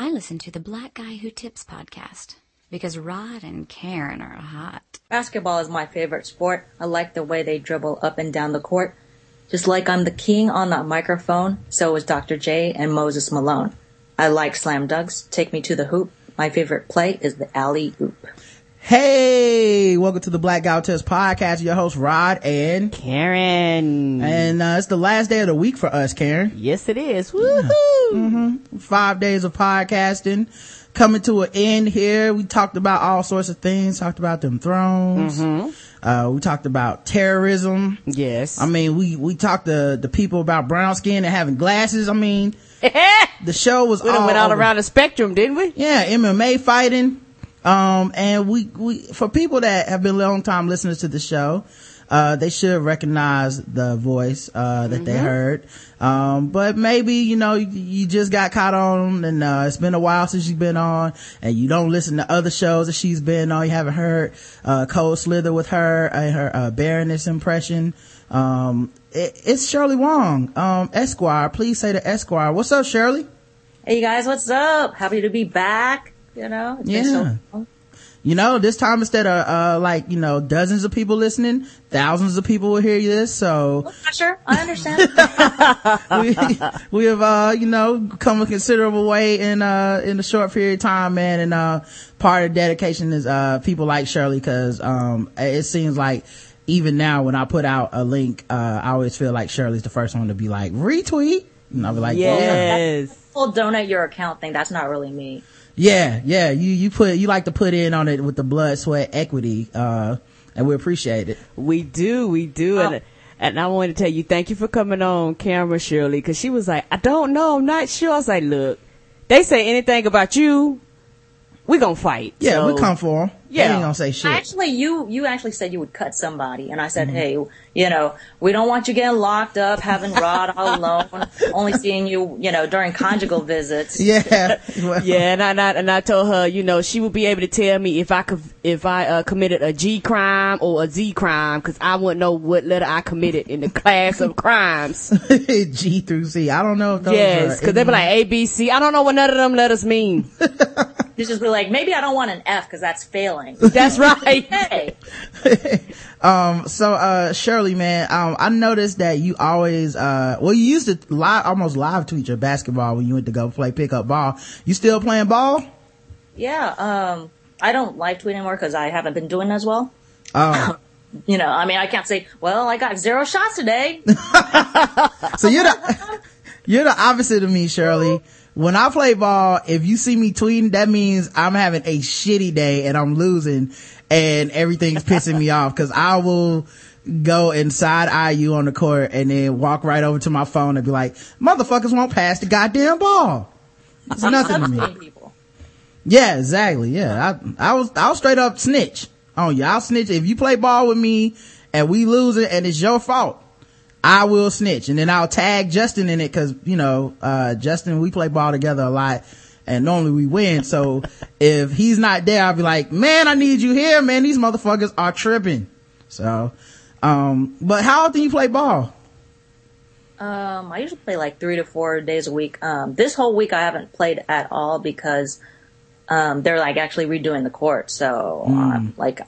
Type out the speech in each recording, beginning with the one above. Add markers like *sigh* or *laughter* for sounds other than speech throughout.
I listen to the Black Guy Who Tips podcast because Rod and Karen are hot. Basketball is my favorite sport. I like the way they dribble up and down the court. Just like I'm the king on that microphone, so is Dr. J and Moses Malone. I like slam dunks. Take me to the hoop. My favorite play is the alley oop. Hey, welcome to the Black Guy Tips podcast. Your host Rod and Karen. And uh, it's the last day of the week for us, Karen. Yes, it is. Woohoo! Mm-hmm. Five days of podcasting coming to an end here. We talked about all sorts of things. Talked about them thrones. Mm-hmm. Uh, we talked about terrorism. Yes. I mean, we, we talked to the people about brown skin and having glasses. I mean, *laughs* the show was we all went all over. around the spectrum, didn't we? Yeah, MMA fighting. Um, and we, we, for people that have been long time listeners to the show, uh, they should recognize the voice, uh, that they heard. Um, but maybe, you know, you, you just got caught on and, uh, it's been a while since you've been on and you don't listen to other shows that she's been on. You haven't heard, uh, Cold Slither with her and her, uh, Baroness impression. Um, it, it's Shirley Wong, um, Esquire. Please say to Esquire. What's up, Shirley? Hey you guys, what's up? Happy to be back. You know, it's been so Yeah. You know, this time instead of, uh, like, you know, dozens of people listening, thousands of people will hear you this. So Sure, I understand. *laughs* we, we have, uh, you know, come a considerable way in, uh, in a short period of time, man. And, uh, part of dedication is, uh, people like Shirley cause, um, it seems like even now when I put out a link, uh, I always feel like Shirley's the first one to be like, retweet. And I'll be like, yeah. Yes. Full donate your account thing. That's not really me. Yeah, yeah. You, you put, you like to put in on it with the blood, sweat, equity, uh, and we appreciate it. We do, we do. Oh. And, and I wanted to tell you, thank you for coming on camera, Shirley, because she was like, I don't know, I'm not sure. I was like, look, they say anything about you, we gonna fight. Yeah, So- we come for them. Yeah. They ain't gonna say shit. Actually, you you actually said you would cut somebody, and I Mm-hmm. said, hey, you know, we don't want you getting locked up, having Rod all *laughs* alone, only seeing you, you know, during conjugal visits. *laughs* yeah. *laughs* Well, Yeah, and I, and I and I told her, you know, she would be able to tell me if I could, if I uh, committed a G crime or a Z crime, because I wouldn't know what letter I committed in the class of crimes. G through C. I don't know if those yes, because they'd be like A, B, C. I don't know what none of them letters mean. You just be like, maybe I don't want an F because that's failing. *laughs* That's right. *laughs* hey, *laughs* um, so, uh, Shirley, man, um, I noticed that you always, uh, well, you used to live, almost live tweet your basketball when you went to go play pickup ball. You still playing ball? yeah, um, I don't live tweet anymore because I haven't been doing as well. Oh, You know, I mean, I can't say, well, I got zero shots today. so you're the, you're the opposite of me, Shirley. When I play ball, if you see me tweeting, that means I'm having a shitty day and I'm losing and everything's pissing me off because I will go and side eye you on the court and then walk right over to my phone and be like, motherfuckers won't pass the goddamn ball. It's nothing to me. Yeah, exactly. Yeah. I, I was, I'll straight up snitch on you. I'll snitch. If you play ball with me and we lose it and it's your fault, I will snitch. And then I'll tag Justin in it cause, you know, uh, Justin, we play ball together a lot and normally we win. So *laughs* if he's not there, I'll be like, man, I need you here, man. These motherfuckers are tripping. So, um, but how often you play ball? Um, I usually play like three to four days a week. Um, this whole week I haven't played at all because, um, they're like actually redoing the court. So, um, like,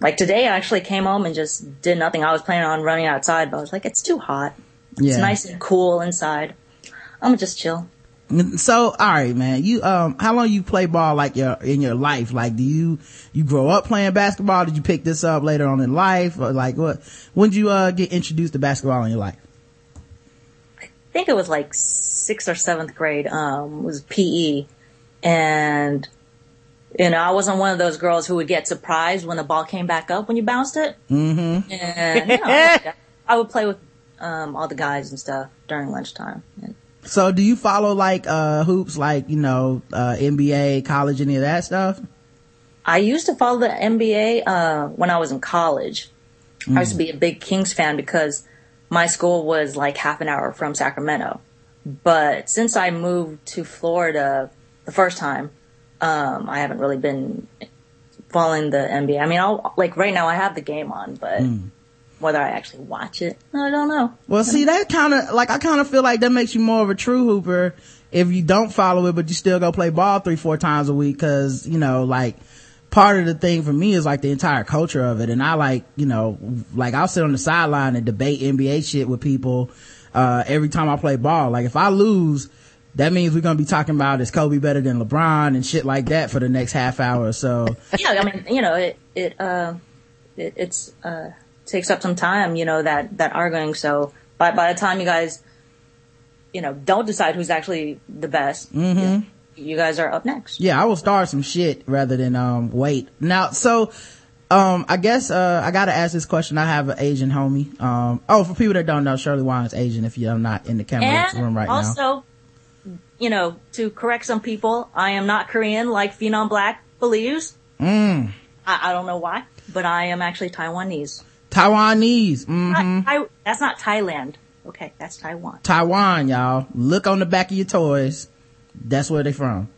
like today I actually came home and just did nothing. I was planning on running outside, but I was like, it's too hot. Yeah. It's nice and cool inside. I'm gonna just chill. So, all right, man. You um, how long you play ball like your in your life? Like, do you you grow up playing basketball? Did you pick this up later on in life, or like what? When did you uh get introduced to basketball in your life? I think it was like sixth or seventh grade, um, was PE. And, you know, I wasn't one of those girls who would get surprised when the ball came back up when you bounced it. Mm-hmm. And, you know, I would play with, um, all the guys and stuff during lunchtime. So, do you follow like uh hoops, like you know, uh NBA, college, any of that stuff? I used to follow the NBA, uh, when I was in college. I used to be a big Kings fan because my school was like half an hour from Sacramento. But since I moved to Florida the first time, um, I haven't really been following the NBA. I mean, I'll, like right now I have the game on, but whether I actually watch it, I don't know. Well, see, that kind of, like, I kind of feel like that makes you more of a true hooper if you don't follow it, but you still go play ball three, four times a week. Cause, you know, like, part of the thing for me is like the entire culture of it. And I like, you know, like I'll sit on the sideline and debate NBA shit with people, uh, every time I play ball. Like if I lose, that means we're going to be talking about is Kobe better than LeBron and shit like that for the next half hour or so. yeah, I mean, you know, it, it, uh, it, it's, uh, takes up some time, you know, that, that arguing. So by, by the time you guys, you know, don't decide who's actually the best, Mm-hmm. you, you guys are up next. Yeah, I will start some shit rather than, um, wait. Now, so, um, I guess, uh, I gotta ask this question. I have an Asian homie. Um, oh, for people that don't know, Shirley Wan is Asian if you're not in the camera room right now. also, you know, to correct some people, I am not Korean like Phenom Black believes. Mm. I, I don't know why, but I am actually Taiwanese. Taiwanese. hmm Not Tai- that's not Thailand. Okay, that's Taiwan. Taiwan, y'all. Look on the back of your toys. That's where they from.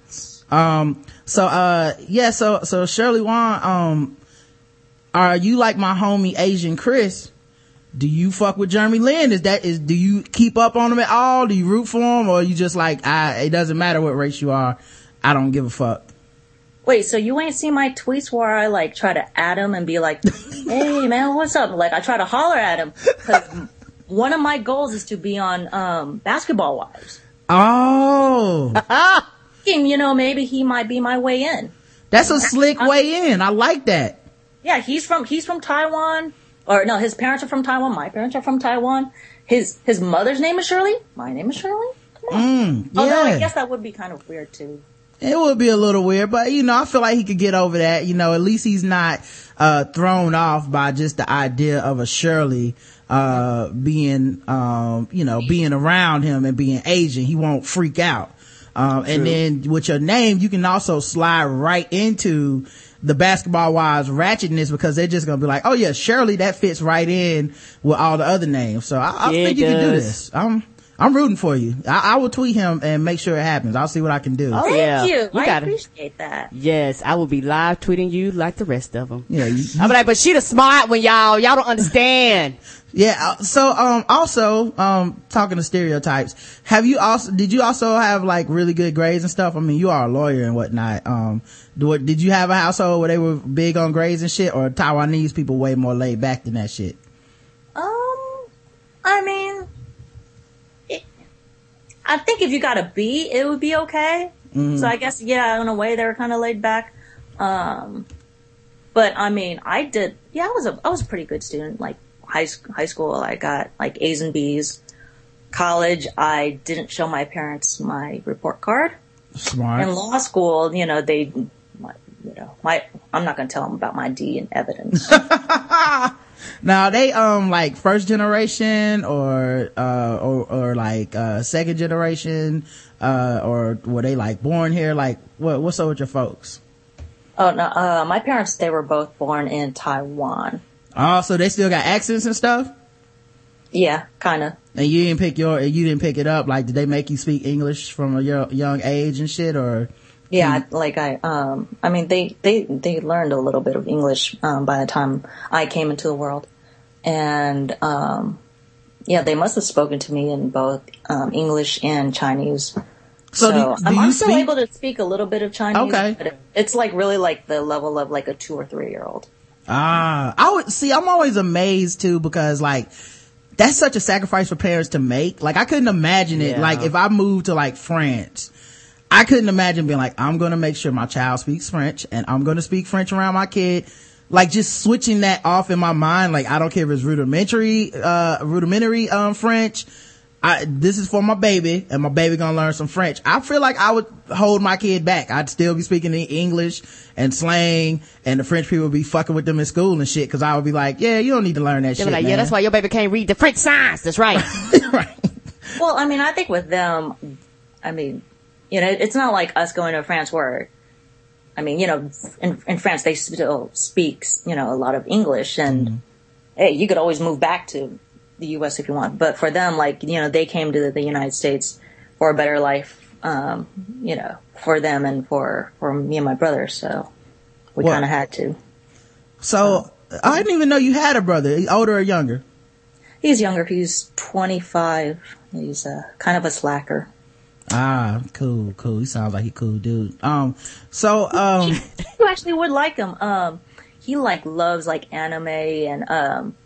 Um, so, uh, yeah, so, so Shirley Wan, um, are you like my homie Asian Chris? Do you fuck with Jeremy Lin? Is that, is, do you keep up on him at all? Do you root for him? Or you just like, I, it doesn't matter what race you are. I don't give a fuck. Wait, so you ain't seen my tweets where I like try to add him and be like, *laughs* "Hey man, what's up?" Like I try to holler at him because one of my goals is to be on um, Basketball Wives. Oh, *laughs* You know, maybe he might be my way in. that's a slick way in. I like that. Yeah, he's from he's from Taiwan, or no, his parents are from Taiwan. My parents are from Taiwan. His his mother's name is Shirley. My name is Shirley. Come on. Mm, yeah. Although I guess that would be kind of weird too. It would be a little weird, but you know, I feel like he could get over that. You know, at least he's not, uh, thrown off by just the idea of a Shirley, uh, being, um, you know, being around him and being Asian. He won't freak out. Um, and then with your name, you can also slide right into the basketball wives ratchetness because they're just gonna be like, oh yeah, Shirley, that fits right in with all the other names. So I, I Yeah, think it you can do this. I'm, I'm rooting for you. I, I will tweet him and make sure it happens. I'll see what I can do. Oh, Thank yeah. you. You I gotta- appreciate that. Yes, I will be live tweeting you like the rest of them. Yeah, you, I'm like, but she the smart one, y'all. Y'all don't understand. *laughs* Yeah. uh, So, um, also, um, talking to stereotypes, have you also, did you also have like really good grades and stuff? I mean, you are a lawyer and whatnot. Um, do, did you have a household where they were big on grades and shit or Taiwanese people way more laid back than that shit? Um, I mean, it, I think if you got a B, it would be okay. So I guess yeah, in a way they were kind of laid back. Um, but I mean, I did. Yeah, I was a I was a pretty good student. Like high high school, I got like A's and B's. College, I didn't show my parents my report card. Smart. In law school, you know they. You know, my I'm not going to tell them about my D in evidence. *laughs* Now they, um, like first generation or, uh, or, or like, uh, second generation, uh, or were they like born here? Like, what, what's up with your folks? oh no, uh, my parents they were both born in Taiwan. Oh, so they still got accents and stuff? Yeah, kind of. And you didn't pick your, you didn't pick it up. Like, did they make you speak English from a young age and shit, or? Yeah, I- like I, um, I mean, they, they, they learned a little bit of English, um, by the time I came into the world. And, um, yeah, they must have spoken to me in both, um, English and Chinese. So, So, do, do I'm, still speak? able to speak a little bit of Chinese. Okay. But it- it's like really like the level of like a two or three year old. Ah, I would see. I'm always amazed too because like that's such a sacrifice for parents to make. Like I couldn't imagine it. Yeah. Like if I moved to like France, I couldn't imagine being like, I'm going to make sure my child speaks French and I'm going to speak French around my kid. Like just switching that off in my mind. Like I don't care if it's rudimentary, uh, rudimentary, um, French. I, this is for my baby and my baby gonna learn some French. I feel like I would hold my kid back. I'd still be speaking in English and slang and the French people would be fucking with them in school and shit cause I would be like, yeah, you don't need to learn that They shit. be like, man. yeah, that's why your baby can't read the French signs. That's right. *laughs* *laughs* right. Well, I mean, I think with them, I mean, you know, it's not like us going to France where, I mean, you know, in, in France they still speak, you know, a lot of English, and hey, you could always move back to the U.S. if you want. But for them, like, you know, they came to the United States for a better life, um, you know, for them and for for me and my brother. So we Well- kind of had to. So I didn't even know you had a brother, older or younger. He's younger. He's 25. He's uh, kind of a slacker. Ah, cool, cool. He sounds like he cool dude. Um, so, um, *laughs* You actually would like him. Um, he like loves like anime and um,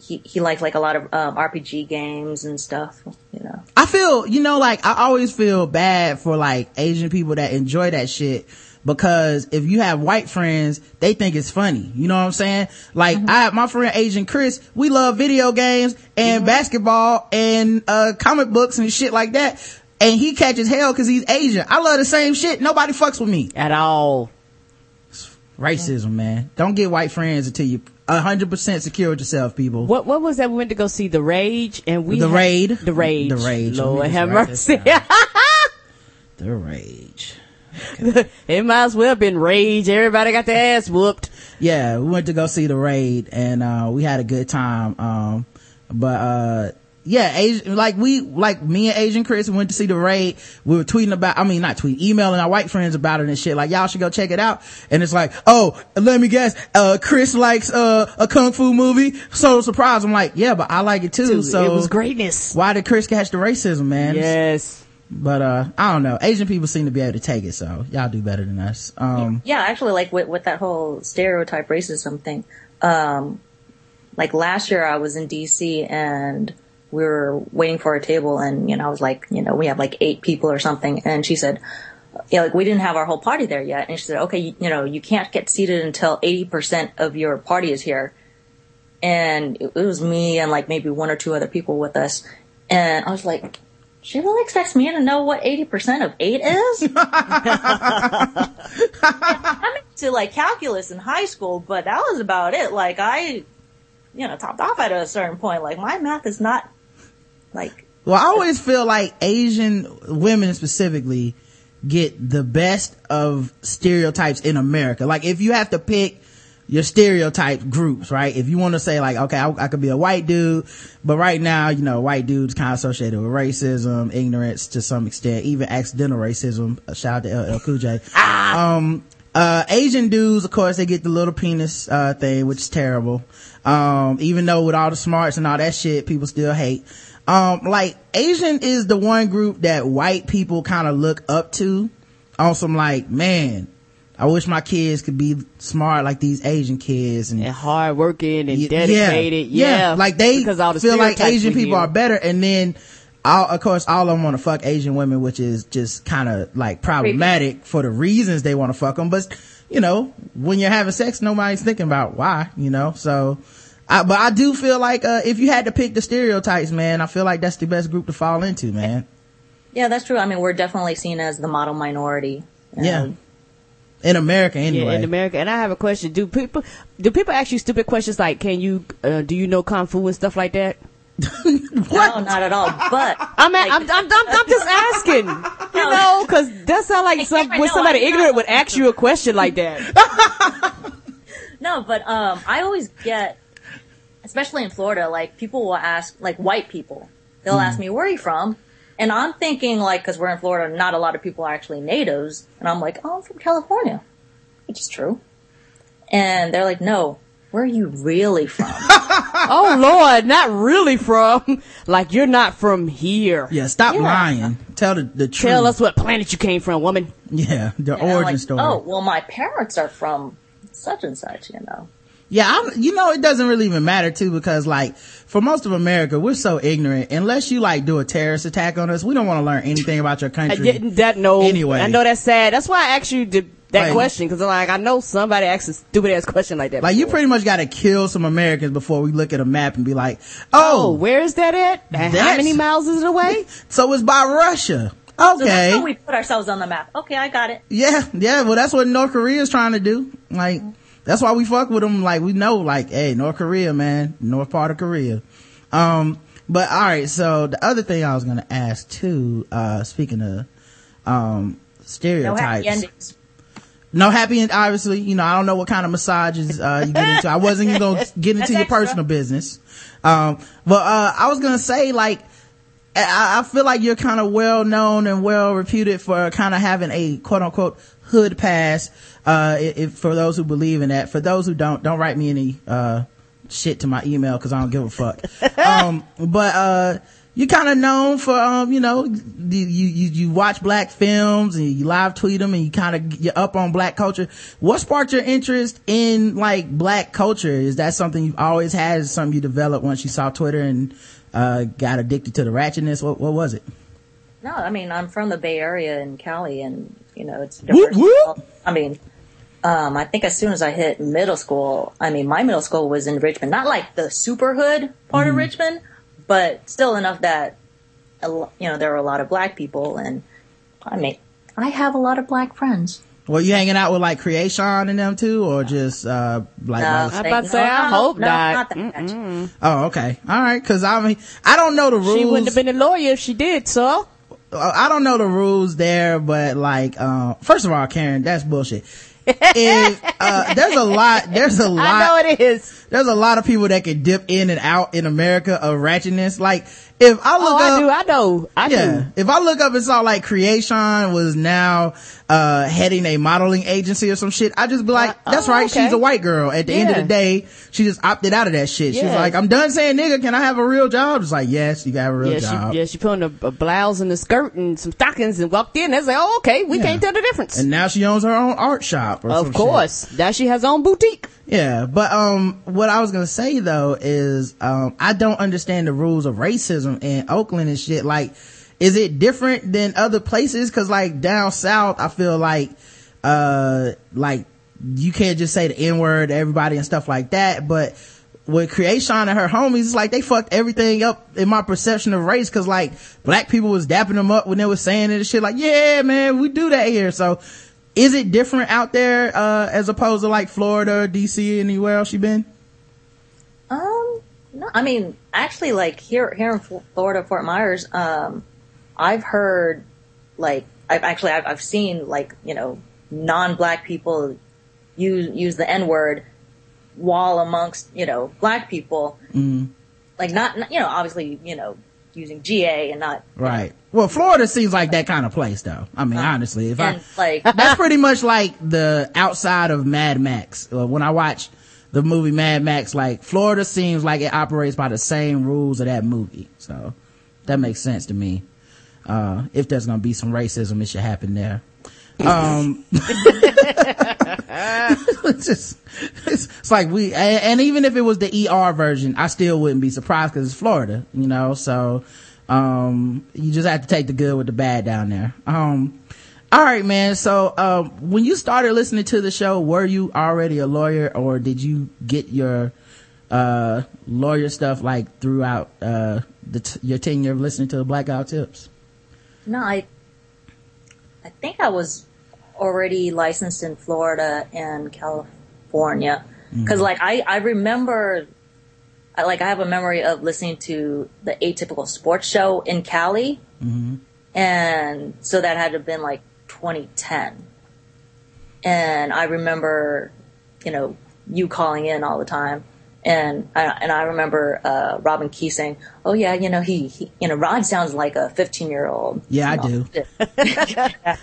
he he likes like a lot of um, RPG games and stuff. You know. I feel, you know, like I always feel bad for like Asian people that enjoy that shit because if you have white friends, they think it's funny. You know what I'm saying? Like Mm-hmm. I have my friend Asian Chris, we love video games and Mm-hmm. basketball and, uh, comic books and shit like that. And he catches hell cause he's Asian. I love the same shit. Nobody fucks with me. At all. Racism, man. Don't get white friends until you hundred percent secure with yourself, people. What what was that? We went to go see The Rage and we The had- Raid. The Rage. The Rage. Lord have mercy. *laughs* The rage. *laughs* it might as well have been Rage. Everybody got their ass whooped. yeah, we went to go see the raid and, uh, we had a good time. Um, but, uh, yeah, Asian, like we, like me and Asian Chris went to see the raid. We were tweeting about, I mean, not tweeting, emailing our white friends about it and shit. Like, y'all should go check it out. And it's like, oh, let me guess, uh, Chris likes, uh, a kung fu movie. So surprised. I'm like, yeah, but I like it too. So it was greatness. why did Chris catch the racism, man? Yes. But, uh, I don't know. Asian people seem to be able to take it. So y'all do better than us. Um, Yeah, actually, like with with that whole stereotype racism thing. Um, like last year, I was in DC and we were waiting for a table, and you know, I was like, you know, we have like eight people or something, and she said. Yeah, like we didn't have our whole party there yet, and she said, "Okay, you, you know, you can't get seated until eighty percent of your party is here." And it, it was me and like maybe one or two other people with us, and I was like, "She really expects me to know what eighty percent of eight is?" *laughs* I'm into like calculus in high school, but that was about it. Like I, you know, topped off at a certain point. Like my math is not like Well, I always feel like Asian women specifically get the best of stereotypes in America. Like if you have to pick your stereotype groups, right? If you want to say like, okay, I, I could be a white dude, but right now, you know, white dudes kind of associated with racism, ignorance to some extent, even accidental racism. Uh, Shout out to LL Cool J. Um, uh, Asian dudes, of course, they get the little penis, uh, thing, which is terrible. Um, even though with all the smarts and all that shit, people still hate. Um, like Asian is the one group that white people kind of look up to on some like, man, I wish my kids could be smart like these Asian kids and And hard working and Y- dedicated. Yeah. Like they because all the feel like Asian people hear. are better. And then, all, of course, all of them want to fuck Asian women, which is just kind of like problematic for the reasons they want to fuck them. But, you know, when you're having sex, nobody's thinking about why, you know, so. I, but I do feel like, uh, if you had to pick the stereotypes, man, I feel like that's the best group to fall into, man. yeah, that's true. I mean, we're definitely seen as the model minority. And Yeah. In America, Yeah, anyway. in America. And I have a question. Do people do people ask you stupid questions like, "Can you uh, do you know kung fu and stuff like that?" *laughs* No, not at all. But *laughs* I'm, at, I'm, I'm, I'm, I'm just asking, *laughs* you know, because that sounds like some, can't- when somebody ignorant would ask you a question like that. no, but um, I always get, especially in Florida, like people will ask, like white people, they'll ask hmm. me, "Where are you from?" And I'm thinking, like, because we're in Florida, not a lot of people are actually natives, and I'm like, "Oh, I'm from California," which is true. And they're like, "No, where are you really from?" *laughs* oh Lord, not really from, *laughs* like you're not from here. yeah, stop Yeah. lying. Tell the, the truth. Tell us what planet you came from, woman. Yeah, the And origin like, story. Oh, well, my parents are from such and such, you know. Yeah, I'm, you know, it doesn't really even matter too because like for most of America, we're so ignorant. Unless you like do a terrorist attack on us, we don't want to learn anything about your country. I didn't that know. Anyway. I know that's sad. That's why I asked you the, that Like- question because like I know somebody asked a stupid ass question like that. Like you pretty much got to kill some Americans before we look at a map and be like, Oh, oh, where is that at? And how many miles is it away? *laughs* so it's by Russia. So that's how Okay. we put ourselves on the map. Okay, I got it. yeah, yeah. Well, that's what North Korea is trying to do. Like, mm-hmm. That's why we fuck with them. Like, we know, like, hey, North Korea, man, north part of Korea. Um, but all right. So the other thing I was gonna ask too, uh, speaking of, um, No stereotypes. happy endings. No happy end, obviously. You know, I don't know what kind of massages, uh, you get into. I wasn't even gonna *laughs* get into your extra. personal business. Um, but, uh, I was gonna say, like, I, I feel like you're kind of well known and well reputed for kind of having a quote unquote hood pass, uh, if, for those who believe in that. For those who don't, don't write me any, uh, shit to my email because I don't give a fuck. *laughs* um, but, uh, you're kind of known for, um, you know, you, you, you watch black films and you live tweet them and you kind of, you're up on black culture. What sparked your interest in like black culture? Is that something you've always had? Is something you developed once you saw Twitter and, uh, got addicted to the ratchetness? What, what was it? No, I mean, I'm from the Bay Area in Cali and, you know, it's Whoop, diverse. whoop. I mean, um, I think as soon as I hit middle school, I mean, my middle school was in Richmond, not like the super hood part of Richmond, but still enough that, you know, there were a lot of black people and I mean, I have a lot of black friends. Were you hanging out with like Creation and them too, or just, uh, like, No, I'm about to say, I hope no, not. that much. oh, okay. All right. Cause I mean, I don't know the rules. She wouldn't have been a lawyer if she did, so. Uh, I don't know the rules there, but like, uh, first of all, Karen, that's bullshit. *laughs* if, uh, there's a lot, there's a lot, I know it is. there's a lot of people that can dip in and out in America of ratchetness. Like, if I look Oh, up, I do. I know. I yeah, do. if I look up and saw like Creation was now, uh, heading a modeling agency or some shit, I just be like, Uh, that's oh, right. okay. She's a white girl. At the end of the day, she just opted out of that shit. She's like, I'm done saying nigga. Can I have a real job? It's like, yes, you have a real Yeah, job. she, yeah, she put on a, a blouse and a skirt and some stockings and walked in. That's like, oh, okay, we Yeah. can't tell the difference. And now she owns her own art shop. Of shit. course. Now she has her own boutique. Yeah, but um, what I was gonna say though is um, I don't understand the rules of racism in Oakland and shit. Like, is it different than other places? Cause like down south, I feel like uh, like you can't just say the n word to everybody and stuff like that. But with Creation and her homies, it's like they fucked everything up in my perception of race. Cause like black people was dapping them up when they was saying it and shit. Like, yeah, man, we do that here. So. Is it different out there, uh, as opposed to like Florida, or DC, anywhere else you been? Um, no, I mean, actually, like here, here in Florida, Fort Myers, um, I've heard, like, I've actually, I've, I've seen, like, you know, non-black people use use the N word while amongst, you know, black people. Mm. Like, not, not, you know, obviously, you know, using GA and not Right. Well, Florida seems like that kind of place though. I mean, honestly, if I, like *laughs* that's *laughs* pretty much like the outside of Mad Max. Uh, when I watch the movie Mad Max, like Florida seems like it operates by the same rules of that movie. So that makes sense to me. Uh, if there's gonna be some racism, it should happen there. Um, *laughs* it's just, it's, it's like we, and, even if it was the ER version, I still wouldn't be surprised because it's Florida, you know, so, um, you just have to take the good with the bad down there. Um, all right, man. So, um, when you started listening to the show, were you already a lawyer or did you get your, uh, lawyer stuff like throughout, uh, t- your tenure of listening to the Black Guy Tips? No, I I think I was already licensed in Florida and California because like I I remember I, like I have a memory of listening to the Atypical Sports Show in Cali, and so that had to have been like 2010, and I remember you know you calling in all the time. And I, and I remember uh, Robin Key saying, "Oh yeah, you know he, he you know Rod sounds like a 15 year old." Yeah, I know. do. *laughs*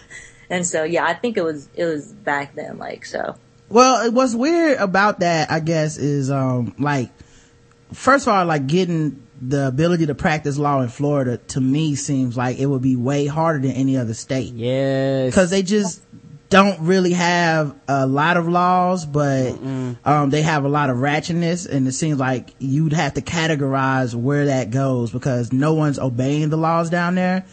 and so yeah, I think it was it was back then like so. Well, what's weird about that, I guess, is, um, like, first of all, like getting the ability to practice law in Florida to me seems like it would be way harder than any other state. Yes. Cause they just don't really have a lot of laws, but, um, they have a lot of ratchetness and it seems like you'd have to categorize where that goes because no one's obeying the laws down there.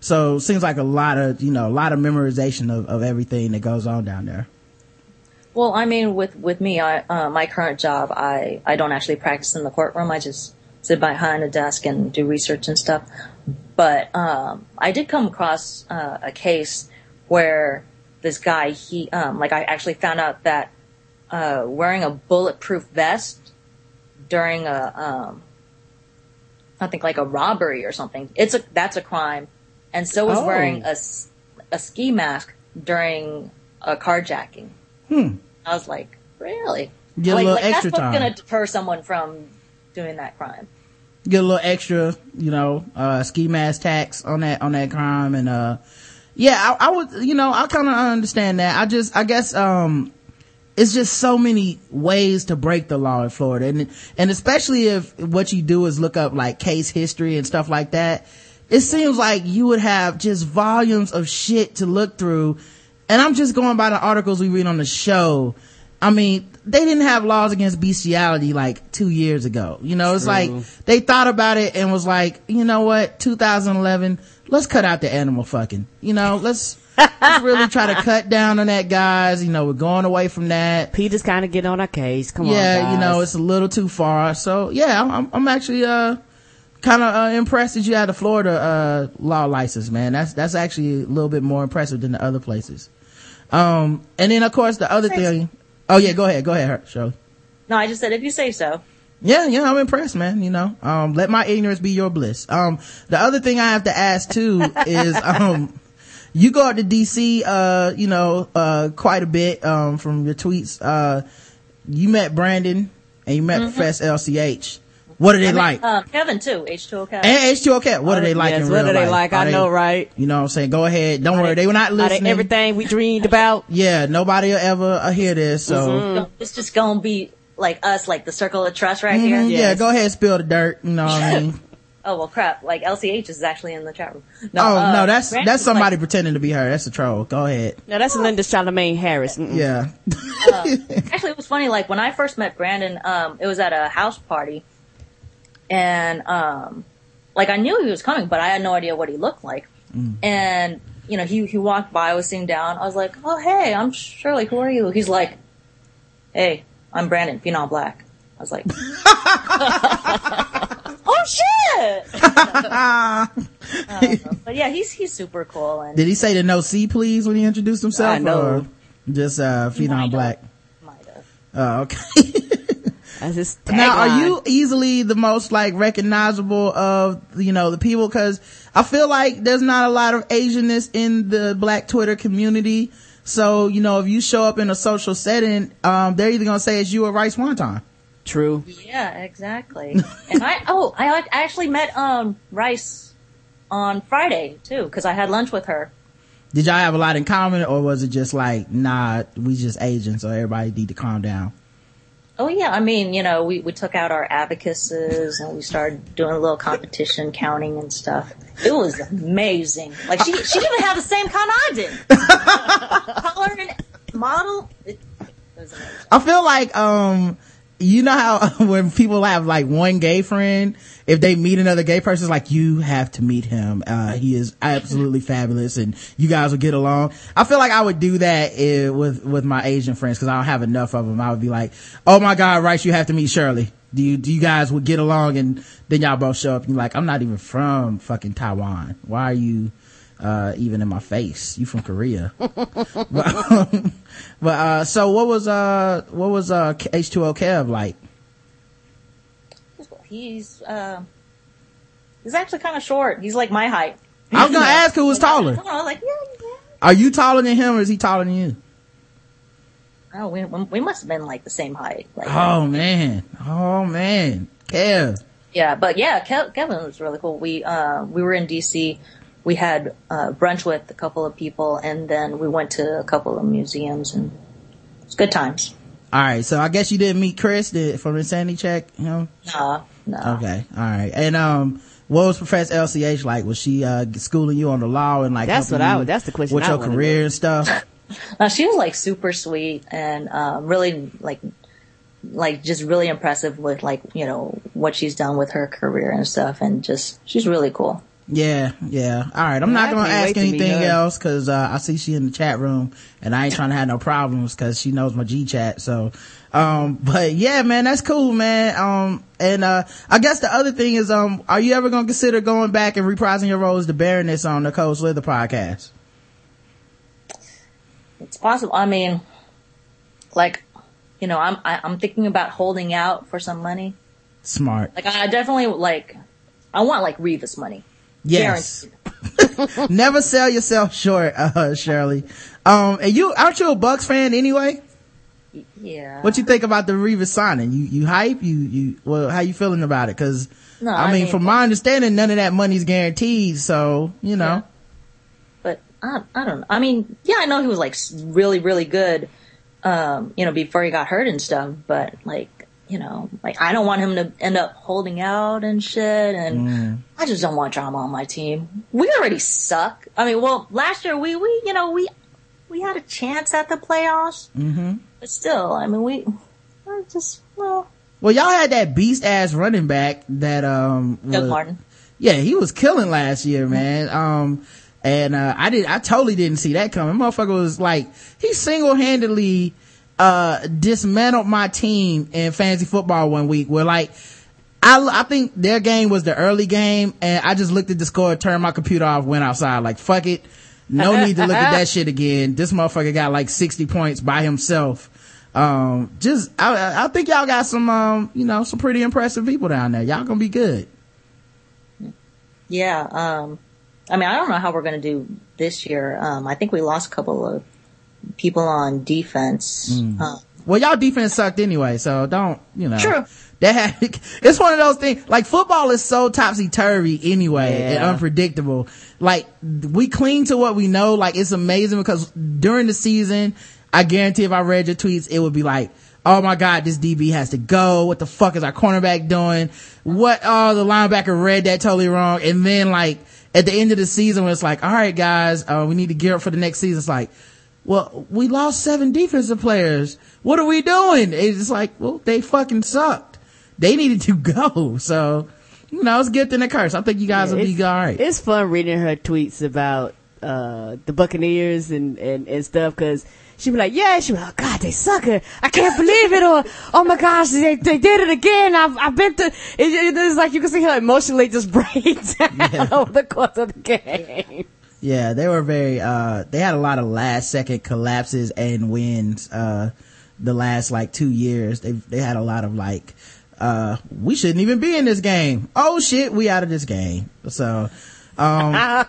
So seems like a lot of, you know, a lot of memorization of, of everything that goes on down there. Well, I mean, with with me, I uh, my current job, I I don't actually practice in the courtroom. I just sit behind a desk and do research and stuff. But um, I did come across uh, a case where this guy, he um, like I actually found out that uh, wearing a bulletproof vest during a um, I think like a robbery or something. It's a that's a crime, and so is Oh. wearing a ski mask during a carjacking. Hmm. I was like, really? Get a little like extra that's time. what's going to deter someone from doing that crime. get a little extra, you know, uh, ski mask tax on that, on that crime. And, uh, yeah, I, I would, you know, I kind of understand that. I just, I guess, um, it's just so many ways to break the law in Florida. And, and especially if what you do is look up like case history and stuff like that, it seems like you would have just volumes of shit to look through. And I'm just going by the articles we read on the show. I mean, they didn't have laws against bestiality like two years ago. You know, it's True. like they thought about it and was like, you know what, 2011, let's cut out the animal fucking. You know, let's, let's really try to cut *laughs* down on that, guys. You know, we're going away from that. Peter's kind of getting on our case. Come on, Yeah, you know, it's a little too far. So yeah, I'm, I'm actually, uh, kind of uh, impressed that you had a Florida, uh, law license, man. That's, that's actually a little bit more impressive than the other places. Um, and then of course the other thing, oh yeah, go ahead, go ahead, Shirley. No, I just said if you say so. Yeah, yeah, I'm impressed, man. You know, um, let my ignorance be your bliss. Um, the other thing I have to ask too *laughs* is, um, you go out to DC, uh, you know, uh, quite a bit, um, from your tweets. Uh, you met Brandon and you met Professor LCH. What are they like? Uh, Kevin too, H2O Kevin. and H2OK, what are they like yes, in what real are they life? like? Are I they- know, right? You know what I'm saying? Go ahead. Don't worry. They were not Are they listening. everything we dreamed about? *laughs* Yeah, nobody will ever uh, hear this. So, Mm-hmm. It's just gonna be like us, like the circle of trust right Mhm, here. yeah, go ahead, spill the dirt. You know what I mean? *laughs* Oh well, crap! Like LCH is actually in the chat room. No, oh, uh, no, that's, Brandon's that's somebody like- pretending to be her. That's a troll. Go ahead. No, that's Linda Charlemagne Harris. Mm-mm. Yeah. *laughs* actually, it was funny. Like when I first met Brandon, um, it was at a house party, and um, like I knew he was coming, but I had no idea what he looked like. And you know, he he walked by, I was sitting down. I was like, "Oh, hey, I'm Shirley. Who are you?" He's like, "Hey, I'm Brandon, Phenom Black." I was like, *laughs* "Oh shit!" *laughs* *laughs* Know. But yeah, he's he's super cool, and Did he say the no C please when he introduced himself? I know. Or just, uh, Phenom. Black? might have. Oh, okay. That's his now, are you easily the most like recognizable of, you know, the people? Cause I feel like there's not a lot of Asianness in the black Twitter community. So, you know, if you show up in a social setting, um, they're either gonna say it's you or Rice Wonton. True. Yeah, exactly. *laughs* and I oh I I actually met um Rice on Friday too because I had lunch with her. Did y'all have a lot in common or was it just like, nah, we just Asian, so everybody need to calm down? Oh yeah, I mean you know we we took out our abacuses and we started doing a little competition counting and stuff. It was amazing. Like she she didn't even have the same kind I did. *laughs* Color and model. It, it was. I feel like, um, you know how *laughs* when people have like one gay friend, if they meet another gay person, it's like, you have to meet him. Uh, he is absolutely fabulous and you guys will get along. I feel like I would do that eh, with, with my Asian friends because I don't have enough of them. I would be like, oh my God, Rice, you have to meet Shirley. Do you, do you guys would get along? And then y'all both show up and you're like, I'm not even from fucking Taiwan. Why are you, uh, even in my face? You from Korea. *laughs* but, um, but, uh, so what was, uh, what was, uh, H2O Kev like? He's uh he's actually kind of short. He's like my height. I was gonna ask who was taller. *laughs* I was like, yeah, yeah. Are you taller than him or is he taller than you? Oh, we we must have been like the same height. Like, Oh man. Oh man. Kev. Yeah, but yeah, Ke- Kevin was really cool. We uh we were in DC. We had uh, brunch with a couple of people, and then we went to a couple of museums, and it's good times. All right. So I guess you didn't meet Chris did, from Insanity Check, you know? Nah, no. Okay. All right. And, um, what was Professor LCH like? Was she, uh, schooling you on the law and like, That's what I you would- that's the question with I your career and stuff? *laughs* Uh, she was like super sweet and um, really like like just really impressive with like you know what she's done with her career and stuff, and just she's really cool. Yeah, yeah. All right. I'm Yeah, not going to ask wait to meet anything else because uh, I see she in the chat room and I ain't trying to have no problems because she knows my G chat. So, um, *laughs* but yeah, man, that's cool, man. Um, and uh, I guess the other thing is, um, are you ever going to consider going back and reprising your role as the Baroness on the Cold Slither podcast? It's possible. I mean, like you know, I'm I, I'm thinking about holding out for some money. Smart. Like I definitely like I want like Revis money. Yes. *laughs* Never sell yourself short, uh, Shirley. Um, and you, aren't you a Bucs fan anyway? Yeah. What you think about the Revis signing? You, you hype? You, you, well, how you feeling about it? Cause, No, I, I mean, mean- from my understanding, none of that money's guaranteed. So, you know, Yeah. but I, I don't know. I mean, yeah, I know he was like really, really good, um, you know, before he got hurt and stuff. But like, you know, like I don't want him to end up holding out and shit. And Mm. I just don't want drama on my team. We already suck. I mean, well, last year we, we, you know, we, we had a chance at the playoffs, Mm-hmm. but still, I mean, we, just, well, Well, y'all had that beast ass running back that, um, Doug was- Martin. yeah, he was killing last year, man. Um, and, uh, I did, I totally didn't see that coming. Motherfucker was like, he single-handedly, uh, dismantled my team in fantasy football one week where like, I, I think their game was the early game and I just looked at the score, turned my computer off, went outside like, fuck it. No need to look at that *laughs* shit again. This motherfucker got like 60 points by himself. Um, just, I, I think y'all got some, um, you know, some pretty impressive people down there. Y'all gonna be good. Yeah. Um, I mean, I don't know how we're going to do this year. Um, I think we lost a couple of people on defense. Mm. Uh, Well, y'all defense sucked anyway, so don't, you know. True. *laughs* That it's one of those things, like football is so topsy-turvy anyway and unpredictable. Like, we cling to what we know, like it's amazing because during the season, I guarantee if I read your tweets, it would be like, oh my god, this DB has to go, what the fuck is our cornerback doing? What, oh, the linebacker read that totally wrong, and then like, at the end of the season when it's like, alright guys, uh, we need to gear up for the next season, it's like, well, we lost seven defensive players. What are we doing? It's like, well, they fucking sucked. They needed to *laughs* go. So, you know, it's good thing a curse. I think you guys will be it's, alright. It's fun reading her tweets about uh the Buccaneers and and, and stuff because she'd be like, yeah, she'd be like, oh, God, they suck. I can't believe it. Or, oh my gosh, they, they did it again. I've, I've been to, it, it's like you can see her emotionally just *laughs* break down over the course of the game. Yeah, they were very, uh, they had a lot of last second collapses and wins, uh, the last like two years. They, they had a lot of like, uh, we shouldn't even be in this game. Oh shit, we out of this game. So, um, *laughs*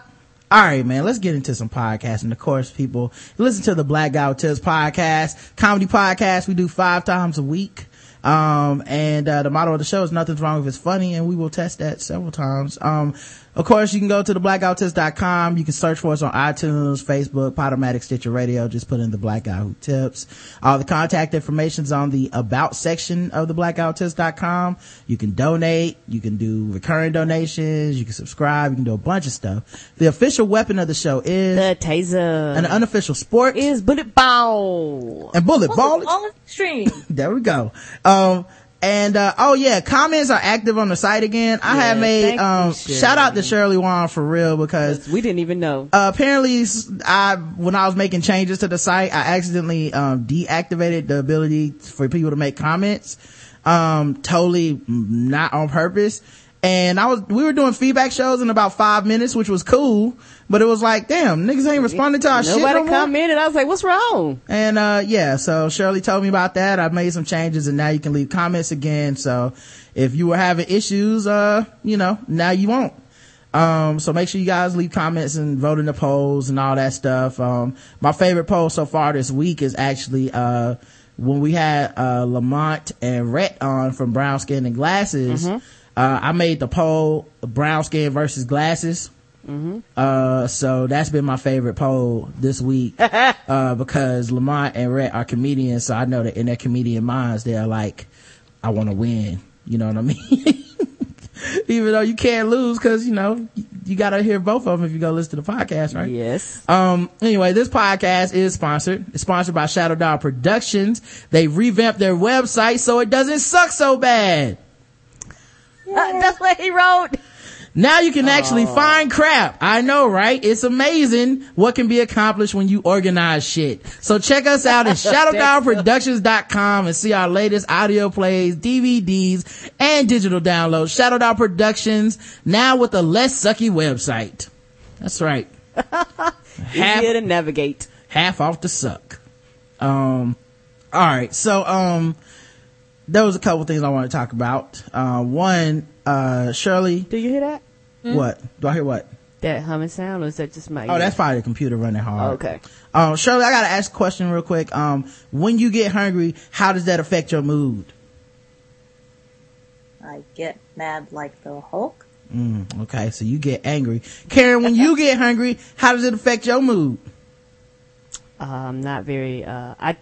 all right, man, let's get into some podcasting. Of course, people listen to the Black Guy Tips podcast, comedy podcast we do five times a week. Um, and, uh, the motto of the show is nothing's wrong if it's funny and we will test that several times. Um, of course, you can go to the theblackouttips.com. You can search for us on iTunes, Facebook, Podomatic, Stitcher Radio. Just put in the Black Guy Who Tips. All the contact information is on the About section of the theblackouttips.com. You can donate. You can do recurring donations. You can subscribe. You can do a bunch of stuff. The official weapon of the show is The taser an unofficial sport is bullet ball. and bullet ball. all extreme. *laughs* There we go. Um, and, uh, oh yeah, comments are active on the site again. I Yeah, have made, thank you, um, shout out to Shirley Wan for real because We didn't even know. uh, apparently I, when I was making changes to the site, I accidentally, um, deactivated the ability for people to make comments. Um, totally not on purpose. And I was, we were doing feedback shows in about five minutes, which was cool, but it was like, damn, niggas ain't responding to our shit Nobody no more. commented. I was like, what's wrong? And, uh, yeah, so Shirley told me about that. I made some changes and now you can leave comments again. So if you were having issues, uh, you know, now you won't. Um, so make sure you guys leave comments and vote in the polls and all that stuff. Um, my favorite poll so far this week is actually, uh, when we had, uh, Lamont and Rhett on from Brown Skin and Glasses. Uh, I made the poll brown skin versus glasses. Uh, so that's been my favorite poll this week, *laughs* uh, because Lamont and Rhett are comedians. So I know that in their comedian minds, they're like, I want to win. You know what I *laughs* mean? Even though you can't lose because, you know, you, you gotta hear both of them if you go listen to the podcast, right? Yes. Um, anyway, this podcast is sponsored. It's sponsored by Shadow Dog Productions. They revamped their website so it doesn't suck so bad. Uh, that's what he wrote. Now you can actually find crap. I know, right? It's amazing what can be accomplished when you organize shit. So check us out at *laughs* shadowdogproductions.com and see our latest audio plays, DVDs, and digital downloads. Shadow Dog Productions, now with a less sucky website. That's right. *laughs* half, Easier to navigate. half off the suck. Um, alright, so, um, there was a couple things I want to talk about. Uh, one, uh, Shirley, Do you hear that? what? Do I hear what? That humming sound, or is that just my? Oh, ear? that's probably the computer running hard. okay. Um, Shirley, I gotta ask a question real quick. Um, when you get hungry, how does that affect your mood? I get mad like the Hulk. Mm, okay, so you get angry. Karen, when you get hungry, how does it affect your mood? Um, not very. Uh, I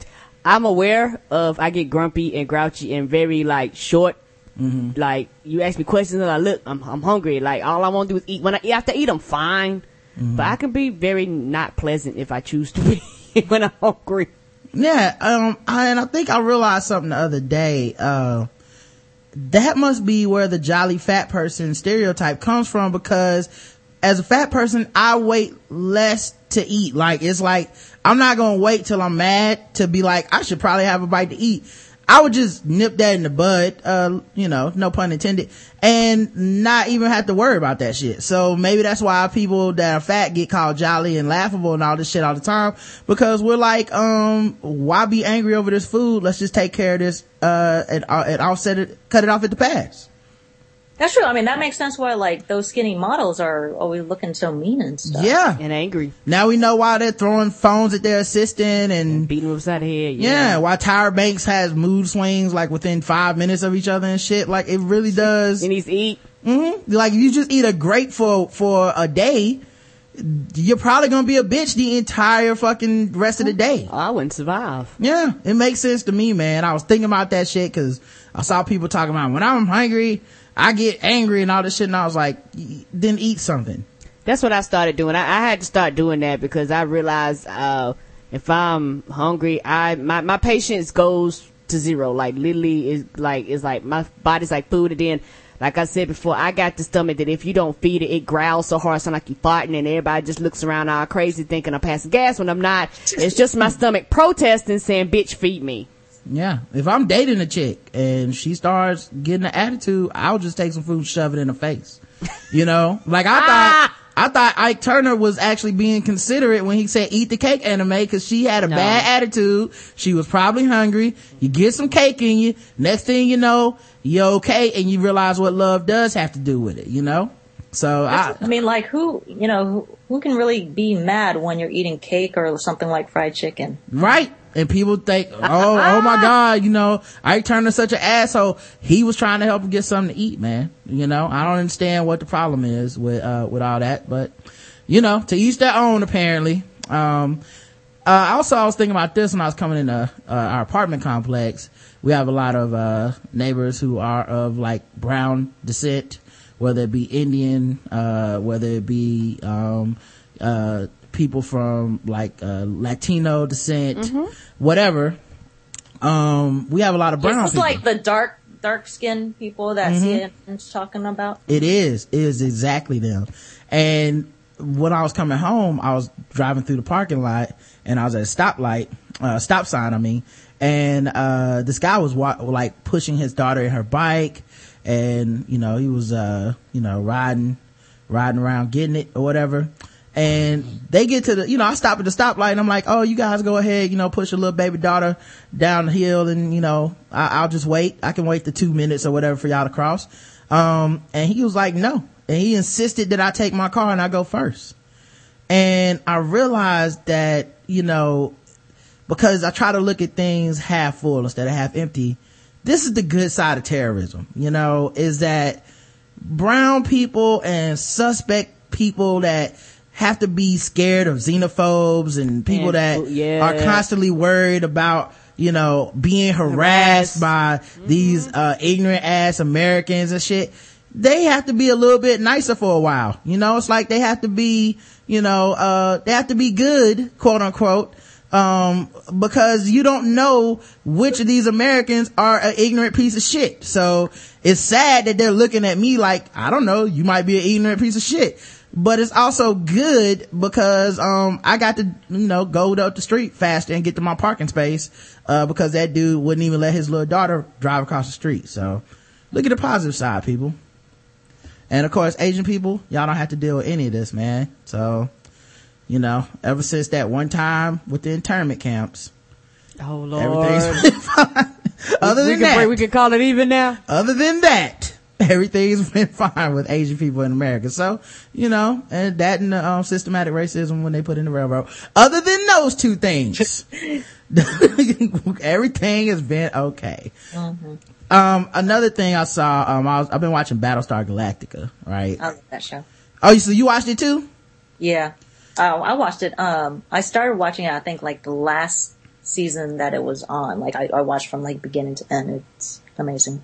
I'm aware of I get grumpy and grouchy and very like short. Mm-hmm. Like you ask me questions and I look, I'm I'm hungry. Like all I want to do is eat. When I after I eat, I'm fine. Mm-hmm. But I can be very not pleasant if I choose to be *laughs* when I'm hungry. Yeah, um, I, and I think I realized something the other day. Uh, that must be where the jolly fat person stereotype comes from because as a fat person, I wait less to eat. Like, it's like, I'm not gonna wait till I'm mad to be like, I should probably have a bite to eat. I would just nip that in the bud, uh, you know, no pun intended, and not even have to worry about that shit. So maybe that's why people that are fat get called jolly and laughable and all this shit all the time, because we're like, um, why be angry over this food? Let's just take care of this, uh, and, uh, and offset it, cut it off at the pass. That's true. I mean, that makes sense why like those skinny models are always looking so mean and stuff. Yeah. and angry, Now we know why they're throwing phones at their assistant and beating them upside the head. yeah, yeah. why Tyra Banks has mood swings like within five minutes of each other and shit. Like it really does. He needs to eat. Mm-hmm. Like if you just eat a grape for, for a day, you're probably gonna be a bitch the entire fucking rest of the day. Oh, I wouldn't survive. Yeah, it makes sense to me, man. I was thinking about that shit cause I saw people talking about when I'm hungry, I get angry and all this shit and I was like, then eat something. That's what I started doing. I, I had to start doing that because I realized uh, if I'm hungry, I my my patience goes to zero. Like literally, is like it's like my body's like food, and then. Like I said before, I got the stomach that if you don't feed it, it growls so hard, sound like you farting, and everybody just looks around all crazy thinking I'm passing gas when I'm not. *laughs* It's just my stomach protesting saying, bitch, feed me. Yeah. If I'm dating a chick and she starts getting an attitude, I'll just take some food, and shove it in her face. You know? *laughs* Like I thought, I thought Ike Turner was actually being considerate when he said eat the cake Anna Mae cause she had a No. bad attitude. She was probably hungry. You get some cake in you. Next thing you know, you're okay and you realize what love does have to do with it, you know? So I, I mean, like who, you know, who, who can really be mad when you're eating cake or something like fried chicken? Right. And people think, *laughs* oh, oh my God, you know, Ike Turner's such an asshole. He was trying to help him get something to eat, man. You know, I don't understand what the problem is with, uh, with all that, but, you know, to each their own, apparently. Um, uh, also, I was thinking about this when I was coming into, uh, our apartment complex. We have a lot of, uh, neighbors who are of like brown descent, whether it be Indian, uh, whether it be, um, uh, people from like, uh, Latino descent, whatever. Um, we have a lot of brown It's people. like the dark, dark skinned people that CNN's talking about. It is. It is exactly them. And when I was coming home, I was driving through the parking lot and I was at a stoplight, uh, stop sign, I mean, and, uh, this guy was wa- like pushing his daughter in her bike and, you know, he was, uh, you know, riding, riding around getting it or whatever. And they get to the, you know, I stop at the stoplight and I'm like, oh, you guys go ahead, you know, push your little baby daughter down the hill and, you know, I, I'll just wait. I can wait the two minutes or whatever for y'all to cross. Um, and he was like, no. And he insisted that I take my car and I go first. And I realized that, you know, because I try to look at things half full instead of half empty. This is the good side of terrorism, you know, is that brown people and suspect people that have to be scared of xenophobes and people And- that yeah. are constantly worried about you know being harassed. by these uh ignorant ass americans and shit. They have to be a little bit nicer for a while. You know it's like they have to be you know uh they have to be good quote unquote um because you don't know which of these americans are an ignorant piece of shit. So it's sad that they're looking at me like i don't know you might be an ignorant piece of shit but it's also good because um I got to you know go up the street faster and get to my parking space uh because that dude wouldn't even let his little daughter drive across the street. So look at the positive side, people. And of course, Asian people, y'all don't have to deal with any of this, man. So you know, ever since that one time with the internment camps, Oh Lord. everything's *laughs* been fine. Other we than can that, break, we can call it even now. other than that, *laughs* everything's been fine with Asian people in America. So, you know, and that and um, systematic racism when they put in the railroad. Other than those two things, *laughs* everything has been okay. Um, another thing I saw, um, I was, I've been watching Battlestar Galactica, right? I love that show. Oh, so you watched it too? Yeah. Uh, I watched it. Um, I started watching it, I think, like the last season that it was on. Like I, I watched from like beginning to end. It's amazing.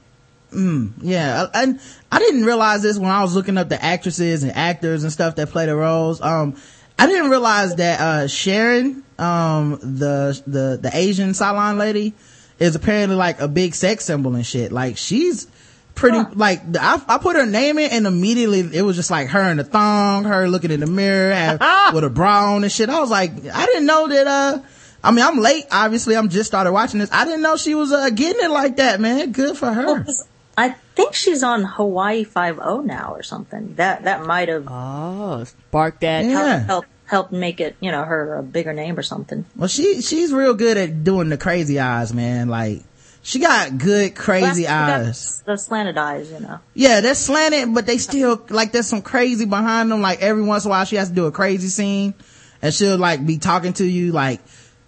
Yeah and i didn't realize this when i was looking up the actresses and actors and stuff that play the roles um i didn't realize that uh sharon um the the the asian Cylon lady is apparently like a big sex symbol and shit like she's pretty like I, I put her name in and immediately it was just like her in the thong her looking in the mirror have, *laughs* with a bra on and shit i was like i didn't know that uh I mean, I'm late. Obviously, I'm just started watching this. I didn't know she was uh, getting it like that, man. Good for her. I think she's on Hawaii Five O now or something. That that might have Oh, spark that. Yeah. helped helped make it you know her a bigger name or something. Well, she she's real good at doing the crazy eyes, man. Like she got good crazy eyes. The slanted eyes, you know. Yeah, they're slanted, but they still like there's some crazy behind them. Like every once in a while, she has to do a crazy scene, and she'll like be talking to you like.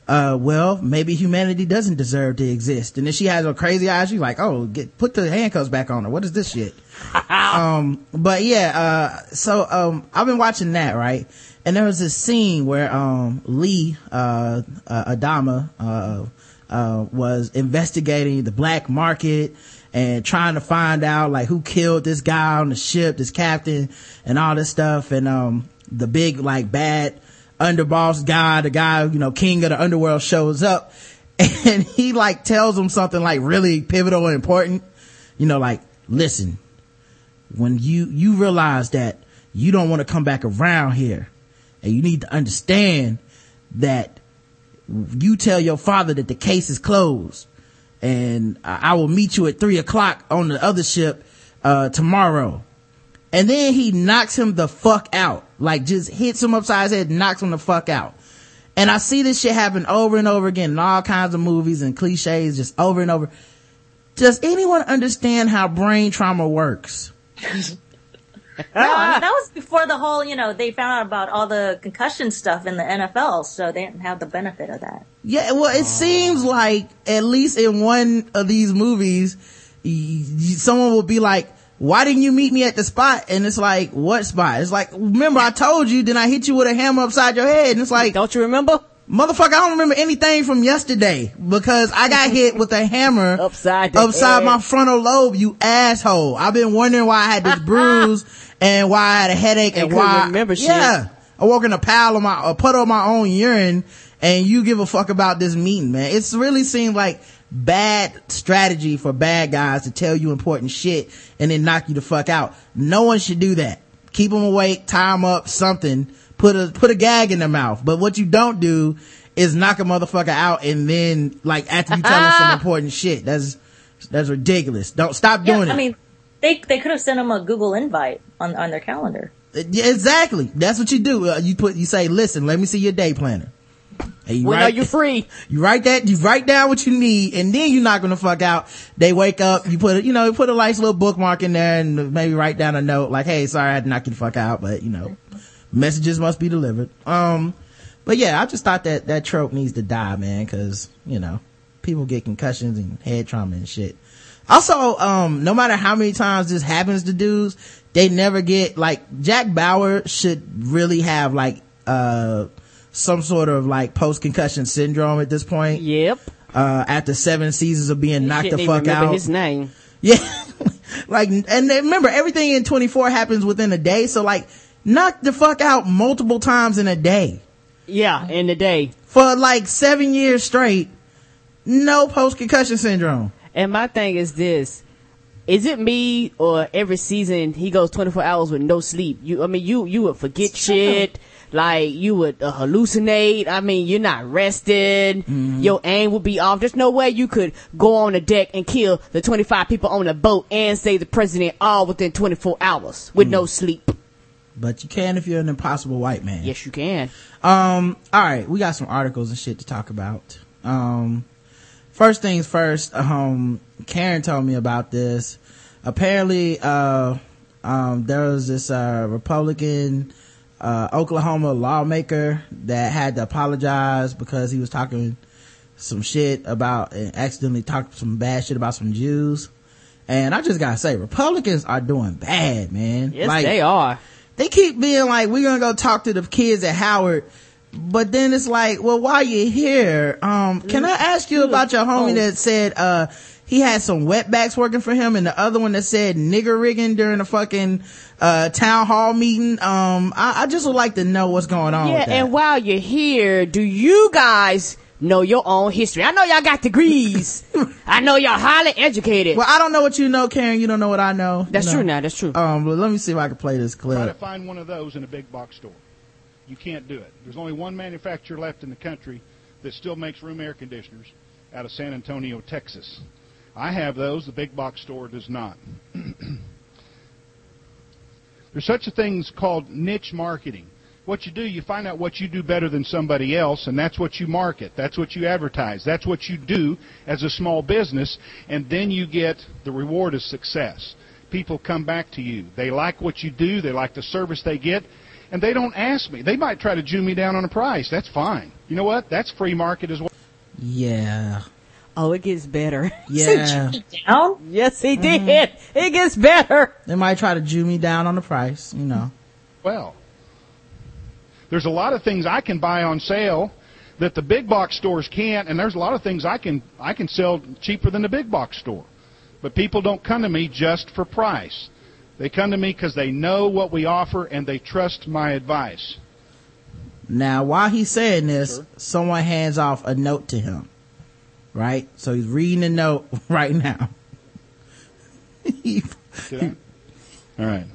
Uh, well, maybe humanity doesn't deserve to exist. And then she has her crazy eyes. She's like, oh, get, put the handcuffs back on her. What is this shit? *laughs* um, but yeah, uh, so, um, I've been watching that, right? And there was this scene where, um, Lee, uh, uh Adama, uh, uh, was investigating the black market and trying to find out like who killed this guy on the ship, this captain and all this stuff. And, um, the big like bad underboss guy, the guy, you know, king of the underworld shows up *laughs* and he like tells him something like really pivotal and important. You know, like, listen, when you, you realize that you don't want to come back around here and you need to understand that you tell your father that the case is closed and I will meet you at three o'clock on the other ship, uh, tomorrow. And then he knocks him the fuck out. Like just hits him upside his head, knocks him the fuck out. And I see this shit happen over and over again in all kinds of movies and cliches just over and over. Does anyone understand how brain trauma works? *laughs* No, I mean, that was before the whole, you know, they found out about all the concussion stuff in the NFL, so they didn't have the benefit of that. Yeah, well, it seems like at least in one of these movies, someone will be like, why didn't you meet me at the spot? And it's like, what spot? It's like, remember I told you, then I hit you with a hammer upside your head. And it's like, Don't you remember? motherfucker, I don't remember anything from yesterday because I got hit with a hammer *laughs* Upside upside head. my frontal lobe, you asshole. I've been wondering why I had this *laughs* bruise and why I had a headache and, And why, remember shit. yeah. I woke in a pile of my, a puddle of my own urine and you give a fuck about this meeting, man. It's really seemed like bad strategy for bad guys to tell you important shit and then knock you the fuck out. No one should do that. Keep them awake, tie them up, something, put a, put a gag in their mouth. But what you don't do is knock a motherfucker out and then like after you tell them some *laughs* important shit. That's, that's ridiculous. Don't stop Yeah, doing it. I mean, they they could have sent them a Google invite on on their calendar. Yeah, exactly. That's what you do. Uh, you put, you say, listen, let me see your day planner. And you When write- are you free? You write that, you write down what you need, and then you're not gonna fuck out. They wake up, you put it, you know, you put a nice little bookmark in there and maybe write down a note like, hey, sorry I had to knock you the fuck out, but you know, messages must be delivered. Um, but yeah, I just thought that that trope needs to die, man, cause, you know, people get concussions and head trauma and shit. Also, um, no matter how many times this happens to dudes, they never get, like, Jack Bauer should really have, like, uh, some sort of, like, post-concussion syndrome at this point. Yep. Uh, after seven seasons of being knocked the fuck remember out. his name. Yeah. *laughs* like, and then remember, everything in 24 happens within a day, so like, knock the fuck out multiple times in a day. Yeah, in the day. For like seven years straight, no post-concussion syndrome. And my thing is this. Is it me or every season he goes 24 hours with no sleep? You, I mean, you, you would forget shit. Like, you would uh, hallucinate. I mean, you're not rested. Your aim would be off. There's no way you could go on the deck and kill the 25 people on the boat and save the president all within 24 hours with no sleep. But you can if you're an impossible white man. Yes, you can. Um, alright, we got some articles and shit to talk about. Um, first things first, um, Karen told me about this. Apparently, uh, um, there was this, uh, Republican, uh, Oklahoma lawmaker that had to apologize because he was talking some shit about and accidentally talked some bad shit about some Jews. And I just gotta say, Republicans are doing bad, man. Yes, Like, they are. they keep being like, we're gonna go talk to the kids at Howard. but then it's like, well, while you're here, um, can I ask you about your homie that said, uh, he had some wetbacks working for him and the other one that said nigger rigging during a fucking, uh, town hall meeting. Um, I, I just would like to know what's going on Yeah, and while you're here, do you guys know your own history? I know y'all got degrees. *laughs* I know y'all highly educated. well, I don't know what you know, Karen. You don't know what I know. That's you know? true now, that's true. Um, but let me see if I can play this clip. Try to find one of those in a big box store. You can't do it. There's only one manufacturer left in the country that still makes room air conditioners out of San Antonio, Texas. I have those. The big box store does not. *clears throat* There's such a thing called niche marketing. What you do, you find out what you do better than somebody else, and that's what you market. That's what you advertise. That's what you do as a small business, and then you get the reward of success. People come back to you. They like what you do. They like the service they get, and they don't ask me. They might try to Jew me down on a price. That's fine. You know what? That's free market as well. Yeah. Oh, it gets better. *laughs* Yeah. Down? yes, he mm-hmm. did. It gets better. They might try to Jew me down on the price, you know. well. There's a lot of things I can buy on sale that the big box stores can't, and there's a lot of things I can I can sell cheaper than the big box store. But people don't come to me just for price. They come to me because they know what we offer and they trust my advice. Now, while he's saying this, someone hands off a note to him. Right? So he's reading the note *laughs* right now. he, Did All right.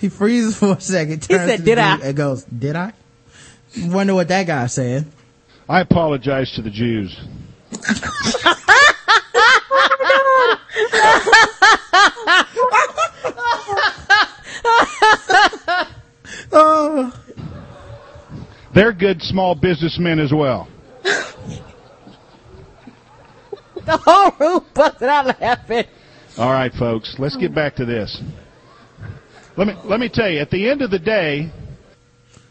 he freezes for a second, turns said, "Did I?" dude and goes, did I? Wonder what that guy said. I apologize to the Jews. *laughs* Oh, They're good small businessmen as well. *laughs* The whole room busted out laughing. All right, folks, let's get back to this. Let me let me tell you. At the end of the day,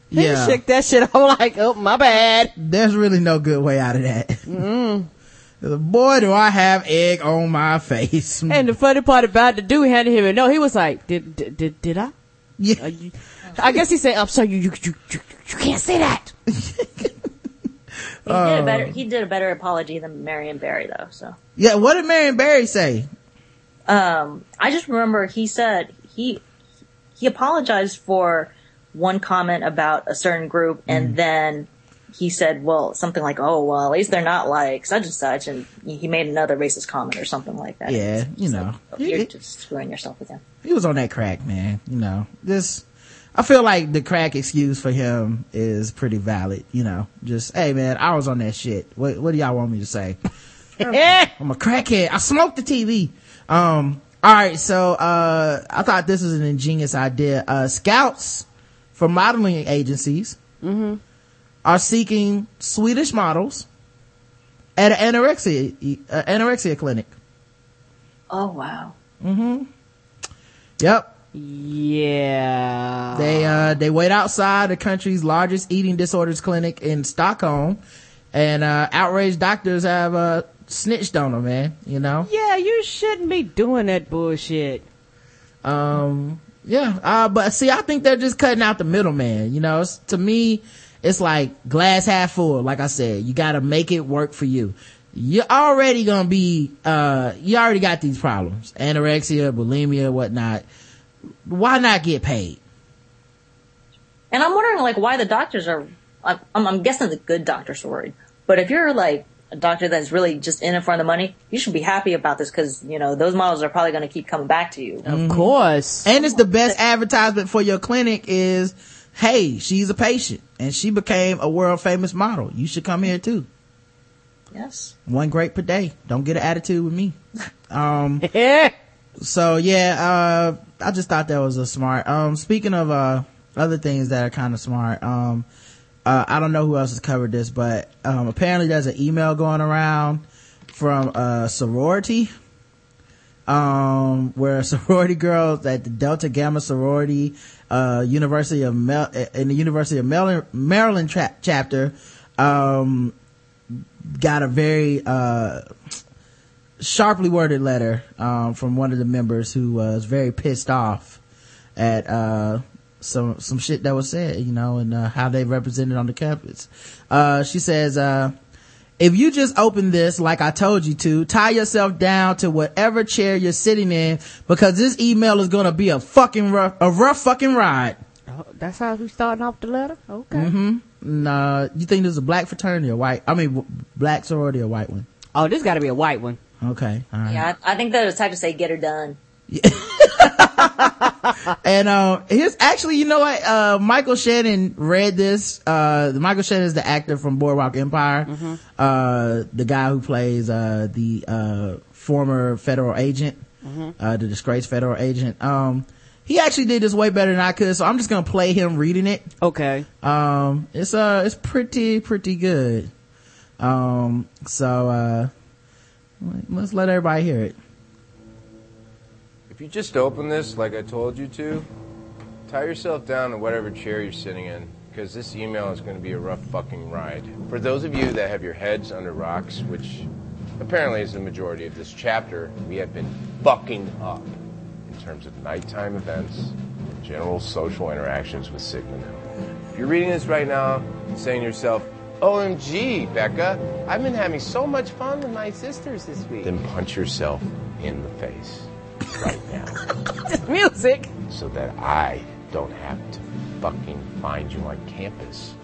He yeah. shook that shit. I'm like, oh, my bad. There's really no good way out of that. Mm-hmm. *laughs* Boy, do I have egg on my face. And the funny part about the dude hadn't even know. He was like, did, did, did, did I? yeah. You- I guess he said, I'm sorry, you, you, you, you, you can't say that. *laughs* He did a better. He did a better apology than Marion Barry, though. So, Yeah, what did Marion Barry say? um, I just remember he said he he apologized for one comment about a certain group, and then he said, "Well, something like, oh, well, at least they're not like such and such," and he made another racist comment or something like that. Yeah, you know. like, you're just screwing yourself again. he was on that crack, man. You know, this, I feel like the crack excuse for him is pretty valid. You know, just, hey man, I was on that shit. What, what do y'all want me to say? *laughs* I'm a crackhead. I smoked the TV. Um, all right. So, uh, I thought this was an ingenious idea. Uh, scouts for modeling agencies are seeking Swedish models at an anorexia, uh, anorexia clinic. Oh wow. Mhm. Yep. Yeah. They uh they wait outside the country's largest eating disorders clinic in Stockholm, and uh outraged doctors have uh snitched on them, man. You know. yeah, you shouldn't be doing that bullshit. Um. Yeah. Uh. But see, I think they're just cutting out the middleman. You know. It's, to me, it's like glass half full. Like I said, you got to make it work for you. You're already gonna be. Uh. You already got these problems: anorexia, bulimia, whatnot. Why not get paid? And I'm wondering, like, why the doctors are. I'm, I'm guessing the good doctors are worried. But if you're like a doctor that's really just in it for the money, you should be happy about this because you know those models are probably going to keep coming back to you. Of course. And it's the best advertisement for your clinic is, hey, she's a patient and she became a world famous model. You should come here too. Yes. One great per day. Don't get an attitude with me. *laughs* Um, Yeah. *laughs* so yeah, uh, I just thought that was a smart, um, speaking of, uh, other things that are kind of smart, um, uh, I don't know who else has covered this, but, um, apparently there's an email going around from a sorority, um, where *laughs* sorority girls at the Delta Gamma sorority, uh, University of Mel, in the University of Maryland, Maryland tra- chapter, um, got a very, uh, sharply worded letter um, from one of the members who was very pissed off at uh, some some shit that was said, you know, and uh, how they represented on the campus. Uh, she says, uh, if you just open this like I told you to, tie yourself down to whatever chair you're sitting in because this email is gonna be a fucking rough, a rough fucking ride. Oh, that's how we starting off the letter. Okay. Mm-hmm. Nah, you think this is a black fraternity or white? I mean, black sorority or white one? Oh, this got to be a white one. Okay, right. Yeah, I, I think they're the type to say get her done. *laughs* And uh, here's actually, you know what? Uh, Michael Shannon read this. Uh, Michael Shannon is the actor from Boardwalk Empire. Uh, the guy who plays uh, the uh, former federal agent, uh, the disgraced federal agent. Um, he actually did this way better than I could, so I'm just gonna play him reading it. Okay. Um, it's uh, it's pretty pretty good. Um, so uh, let's let everybody hear it. If you just open this like I told you to, tie yourself down to whatever chair you're sitting in, because this email is going to be a rough fucking ride. For those of you that have your heads under rocks, which apparently is the majority of this chapter, we have been fucking up in terms of nighttime events and general social interactions with Sigma Nu. If you're reading this right now and saying to yourself, OMG, Becca, I've been having so much fun with my sisters this week. Then punch yourself in the face right now *laughs* This music. so that I don't have to fucking find you on campus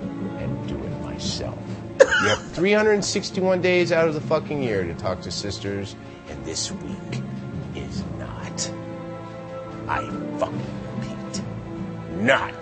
and do it myself. You have *laughs* 361 days out of the fucking year to talk to sisters, and this week is not. I fucking repeat, not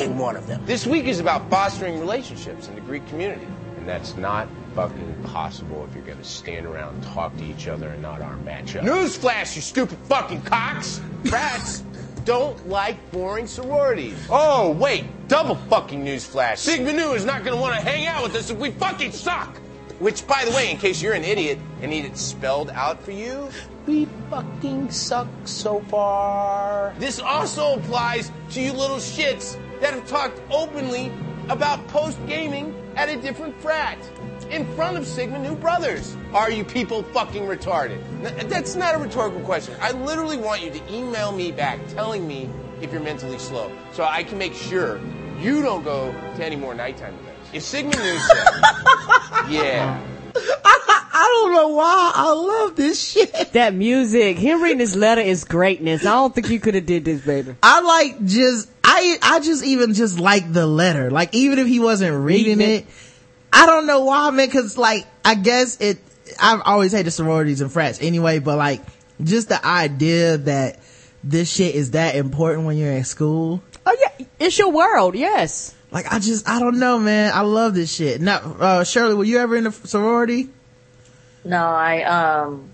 fucking one of them. This week is about fostering relationships in the Greek community, and that's not fucking possible if you're gonna stand around and talk to each other and not arm match up. Newsflash, you stupid fucking cocks! Rats don't like boring sororities. Oh, wait, double fucking newsflash. Sigma Nu is not gonna wanna hang out with us if we fucking suck! Which, by the way, in case you're an idiot and need it spelled out for you, we fucking suck so far. This also applies to you little shits that have talked openly about post gaming at a different frat in front of Sigma Nu brothers. Are you people fucking retarded? That's not a rhetorical question. I literally want you to email me back telling me if you're mentally slow so I can make sure you don't go to any more nighttime events. If Sigma Nu says, *laughs* yeah, I don't know why I love this shit. That music. Him reading this letter is greatness. I don't think you could have did this, baby. I like just I I just even just like the letter. Like even if he wasn't reading, Reading it, I don't know why, man. Cause like I guess it. I've always hated sororities and frats anyway, but like just the idea that this shit is that important when you're in school. Oh yeah, it's your world. Yes. Like I just I don't know, man. I love this shit. Now, uh, Shirley, were you ever in a sorority? No, I um,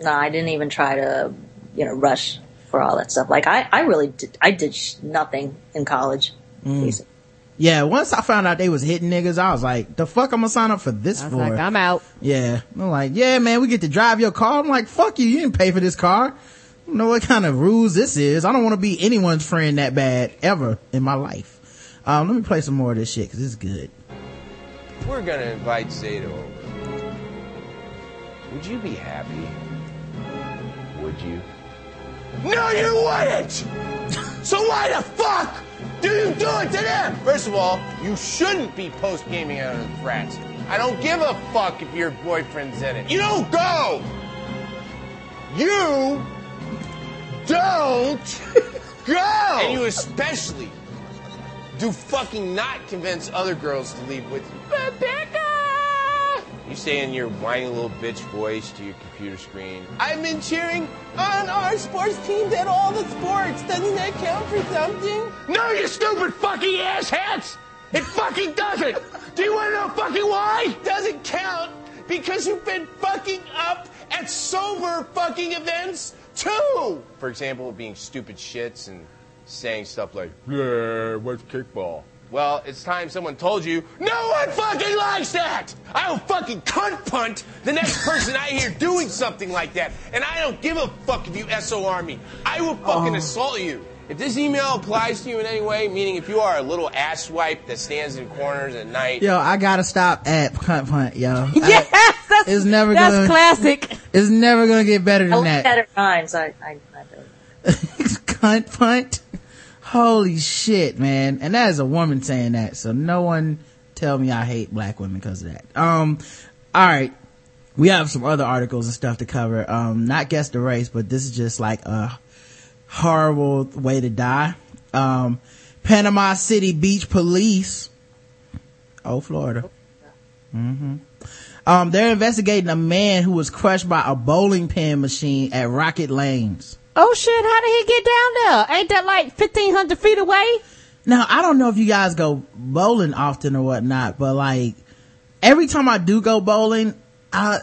no, I didn't even try to, you know, rush for all that stuff. Like I, I really did, I did sh- nothing in college. basically. Yeah, once I found out they was hitting niggas, I was like, the fuck I'm gonna sign up for this I was for? like, I'm out. Yeah. I'm like, yeah, man, we get to drive your car. I'm like, fuck you. You didn't pay for this car. I don't know what kind of rules this is. I don't want to be anyone's friend that bad ever in my life. Um, let me play some more of this shit because it's good. we're gonna invite Sato over. Would you be happy? Would you? No, you wouldn't! so why the fuck do you do it to them? First of all, you shouldn't be post gaming out of the frats. I don't give a fuck if your boyfriend's in it. You don't go! You don't *laughs* go! And you especially do fucking not convince other girls to leave with you. Rebecca! You say in your whiny little bitch voice to your computer screen, I've been cheering on our sports teams at all the sports. Doesn't that count for something? No, you stupid fucking asshats! It fucking doesn't! Do you want to know fucking why? Doesn't count because you've been fucking up at sober fucking events too! For example, being stupid shits and saying stuff like, yeah, what's kickball? Well, it's time someone told you, no one fucking likes that! I will fucking cunt punt the next person I hear doing something like that. And I don't give a fuck if you SOR me. I will fucking oh. assault you. If this email applies to you in any way, meaning if you are a little ass asswipe that stands in corners at night, Yo, I gotta stop at cunt punt, yo. *laughs* Yes, that's It's never that's gonna- classic. It's never gonna get better I than looked that. at her nine, so I, I, I *laughs* don't. Cunt punt. Holy shit, man. And that is a woman saying that. So no one tell me I hate black women because of that. Um, all right. We have some other articles and stuff to cover. Um, not guess the race, but this is just like a horrible way to die. Um, Panama City Beach Police. Oh, Florida. Mm-hmm. Um, they're investigating a man who was crushed by a bowling pin machine at Rocket Lanes. Oh shit, how did he get down there? Ain't that like 1500 feet away? Now, I don't know if you guys go bowling often or whatnot, but like every time I do go bowling, I,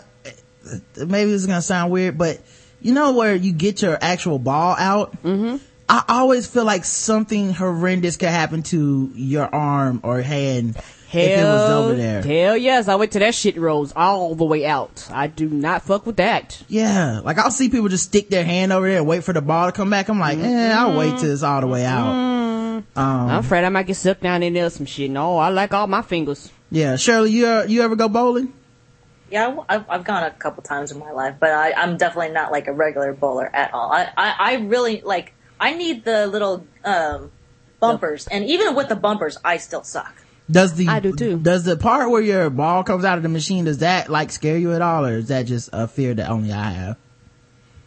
maybe this is gonna sound weird, but you know where you get your actual ball out? Mm-hmm. I always feel like something horrendous could happen to your arm or hand Hell, if it was over there. Hell yes, I went to that shit rolls all the way out. I do not fuck with that. Yeah, like I'll see people just stick their hand over there and wait for the ball to come back. I'm like, eh, I'll wait till it's all the way out. Um, I'm afraid I might get sucked down in there some shit. No, I like all my fingers. yeah, Shirley, you uh, you ever go bowling? Yeah, I- I've, I've gone a couple times in my life, but I, I'm definitely not like a regular bowler at all. I, I, I really like. I need the little um, bumpers, and even with the bumpers, I still suck. Does the I do too. Does the part where your ball comes out of the machine does that like scare you at all, or is that just a fear that only I have?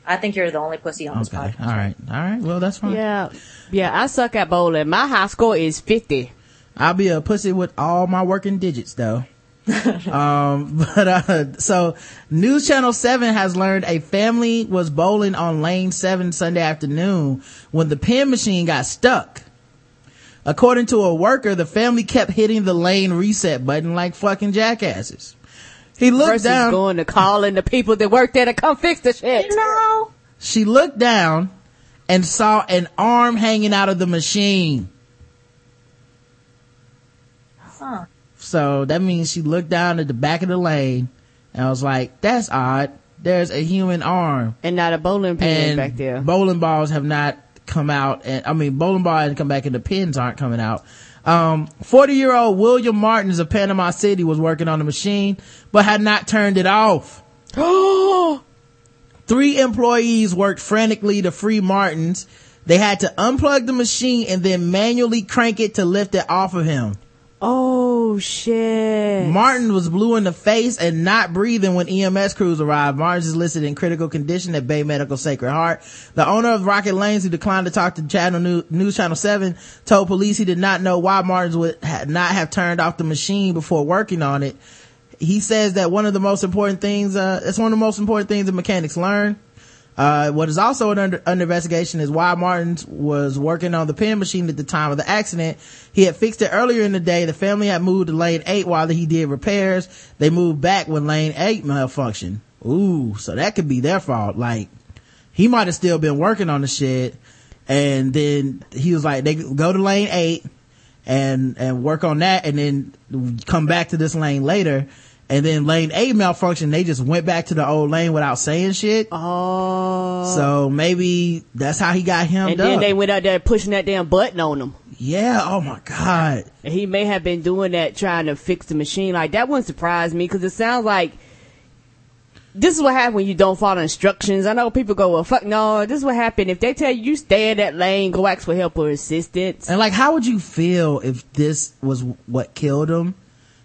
I think you're the only pussy on this Okay, podcast. all right, all right. Well, that's fine. Yeah. Yeah, I suck at bowling. My high score is 50. I'll be a pussy with all my working digits though. *laughs* um, *laughs* but, uh, so News Channel 7 has learned a family was bowling on lane 7 Sunday afternoon when the pin machine got stuck. According to a worker, the family kept hitting the lane reset button like fucking jackasses. He looked Versus down. going to calling the people that work there to come fix the shit. No. She looked down and saw an arm hanging out of the machine. Huh. So that means she looked down at the back of the lane and I was like, that's odd. There's a human arm. And not a bowling pin back there. bowling balls have not come out. And I mean, bowling ball hasn't come back and the pins aren't coming out. Um, 40 year old William Martins of Panama City was working on the machine, but had not turned it off. *gasps* Three employees worked frantically to free Martins. They had to unplug the machine and then manually crank it to lift it off of him. Oh shit. Martin was blue in the face and not breathing when EMS crews arrived. Martin is listed in critical condition at Bay Medical Sacred Heart. The owner of Rocket Lanes, who declined to talk to Channel News, News Channel 7, told police he did not know why Martins would ha- not have turned off the machine before working on it. He says that one of the most important things, uh, it's one of the most important things that mechanics learn. Uh, what is also under, under investigation is why Martins was working on the pin machine at the time of the accident. He had fixed it earlier in the day. The family had moved to lane eight while he did repairs. They moved back when lane eight malfunctioned. Ooh, so that could be their fault. Like, he might have still been working on the shit. And then he was like, they go to lane eight and, and work on that and then come back to this lane later. And then lane A malfunctioned. They just went back to the old lane without saying shit. Oh. So maybe that's how he got him. And then up. they went out there pushing that damn button on him. yeah. Oh my God. And he may have been doing that trying to fix the machine. Like that wouldn't surprise me because it sounds like this is what happened when you don't follow instructions. I know people go, well, fuck no. This is what happened. If they tell you, you stay in that lane, go ask for help or assistance. And like, how would you feel if this was what killed him?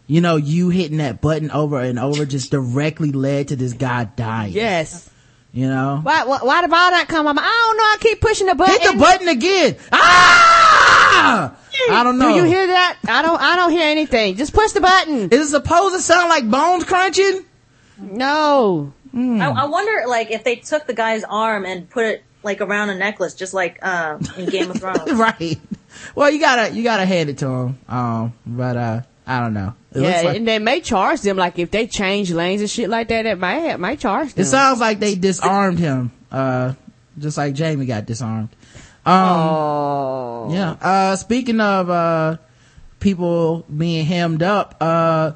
You know, you hitting that button over and over just directly led to this guy dying. Yes. You know? Why, why, why did all that come? I'm, I don't know. I keep pushing the button. Hit the button again. Ah! I don't know. Do you hear that? I don't, I don't hear anything. Just push the button. Is it supposed to sound like bones crunching? No. I, I wonder, like, if they took the guy's arm and put it like around a necklace, just like uh, in Game of *laughs* Thrones. right. Well, you gotta, you gotta hand it to him. Um, but, uh, I don't know. It Yeah, like, and they may charge them. Like if they change lanes and shit like that, it might, might charge them. it sounds like they disarmed him. Uh, just like Jaime got disarmed. Um, oh. Yeah. Uh, speaking of, uh, people being hemmed up, uh,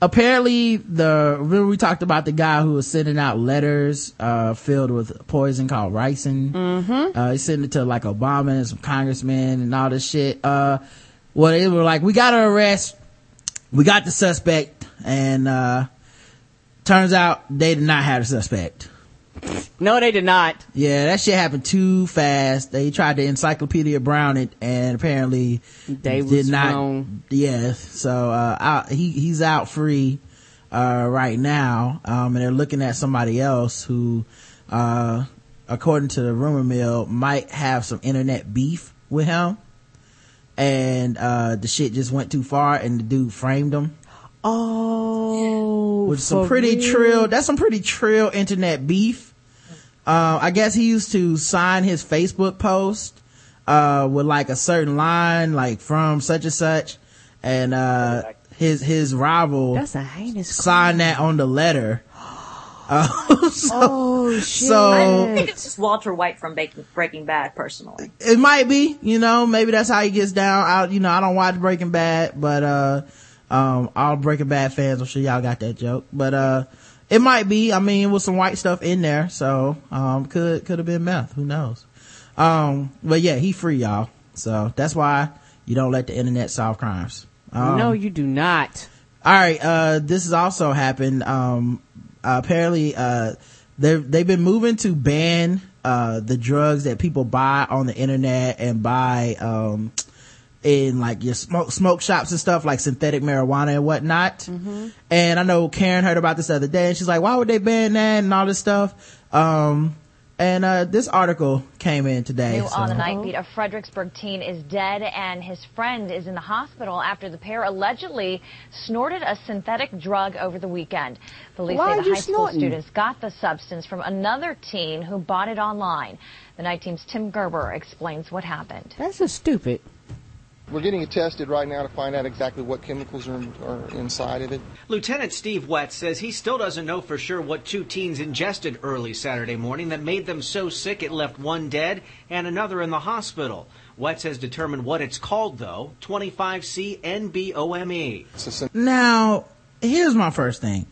apparently the, remember we talked about the guy who was sending out letters, uh, filled with poison called ricin. Mm-hmm. Uh, he sent it to like Obama and some congressmen and all this shit. Uh, well, they were like, we gotta arrest, we got the suspect, and, uh, turns out they did not have the suspect. No, they did not. Yeah, that shit happened too fast. They tried to Encyclopedia Brown it, and apparently They did not. wrong. Yeah, so uh, out, he he's out free uh, right now, um, and they're looking at somebody else who, uh, according to the rumor mill, might have some internet beef with him, and uh, the shit just went too far, and the dude framed him. Oh, with some pretty real? trill that's some pretty trill internet beef uh, i guess he used to sign his facebook post uh, with like a certain line like from such and such and uh, his his rival That's a heinous. crime. that on the letter uh, *laughs* so Oh shit! So- I think it's just Walter White from Breaking, Breaking Bad, personally. it might be you know maybe that's how he gets down I, you know i don't watch breaking bad but uh um all breaking bad fans i'm sure y'all got that joke but uh it might be i mean with some white stuff in there so um could could have been meth who knows um but yeah he free y'all so that's why you don't let the internet solve crimes um, no, you do not. all right uh this has also happened um uh, apparently uh they they've been moving to ban uh the drugs that people buy on the internet and buy um in like your smoke smoke shops and stuff like synthetic marijuana and whatnot. And i know karen heard about this the other day and she's like why would they ban that and all this stuff? Um and uh this article came in today New on the so- night beat, a Fredericksburg teen is dead and his friend is in the hospital after the pair allegedly snorted a synthetic drug over the weekend. Police Why say the you high school students got the substance from another teen who bought it online. The night team's Tim Gerber explains what happened. That's just stupid. We're getting it tested right now to find out exactly what chemicals are, are inside of it. Lieutenant Steve Wetz says he still doesn't know for sure what two teens ingested early Saturday morning that made them so sick it left one dead and another in the hospital. Wetz has determined what it's called, though 25C NBOME. It's a syn- Now, here's my first thing.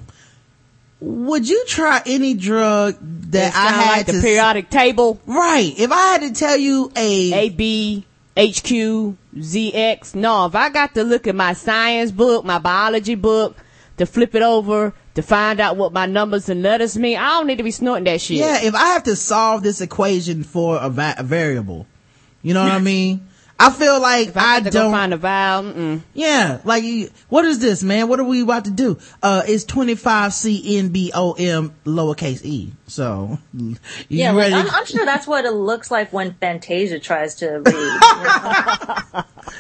Would you try any drug that That I sound had like the to periodic table. right? If I had to tell you a, A B H Q Z X. No, if I got to look at my science book, my biology book, to flip it over to find out what my numbers and letters mean, I don't need to be snorting that shit. yeah, if I have to solve this equation for a, va- a variable, you know what I *laughs* mean? I feel like If I, I, to don't. find a vowel, mm-mm. yeah, like what is this, man? What are we about to do? Uh, it's twenty five C N B O M lowercase e. So, you Yeah, like. I'm, I'm sure that's what it looks like when Fantasia tries to *laughs* read.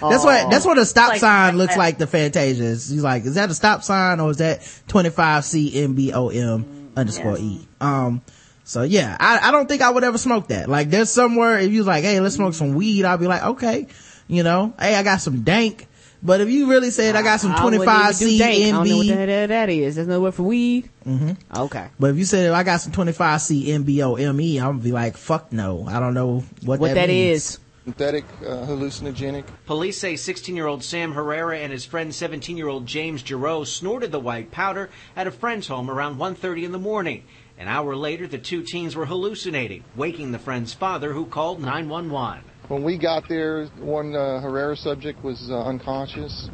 That's what that's what a stop Like- sign like looks that. like. The Fantasia. He's like, is that a stop sign or is that twenty five C N B O M underscore E? Um. So yeah, I, I don't think I would ever smoke that. Like, there's somewhere if you was like, hey, let's smoke some weed, I'll be like, okay, you know, hey, I got some dank. But if you really said I got some twenty five even do C dank. I N don't know what the B, hell that is. There's no word for weed. Mm-hmm. Okay. but if you said I got some twenty five C N B O M E, I'm gonna be like, fuck no, I don't know what, What that means. is. synthetic, uh, hallucinogenic. Police say 16 year old Sam Herrera and his friend 17 year old James Giroux snorted the white powder at a friend's home around 1.30 in the morning. An hour later, the two teens were hallucinating, waking the friend's father, who called 911. When we got there, one uh, Herrera subject was uh, unconscious,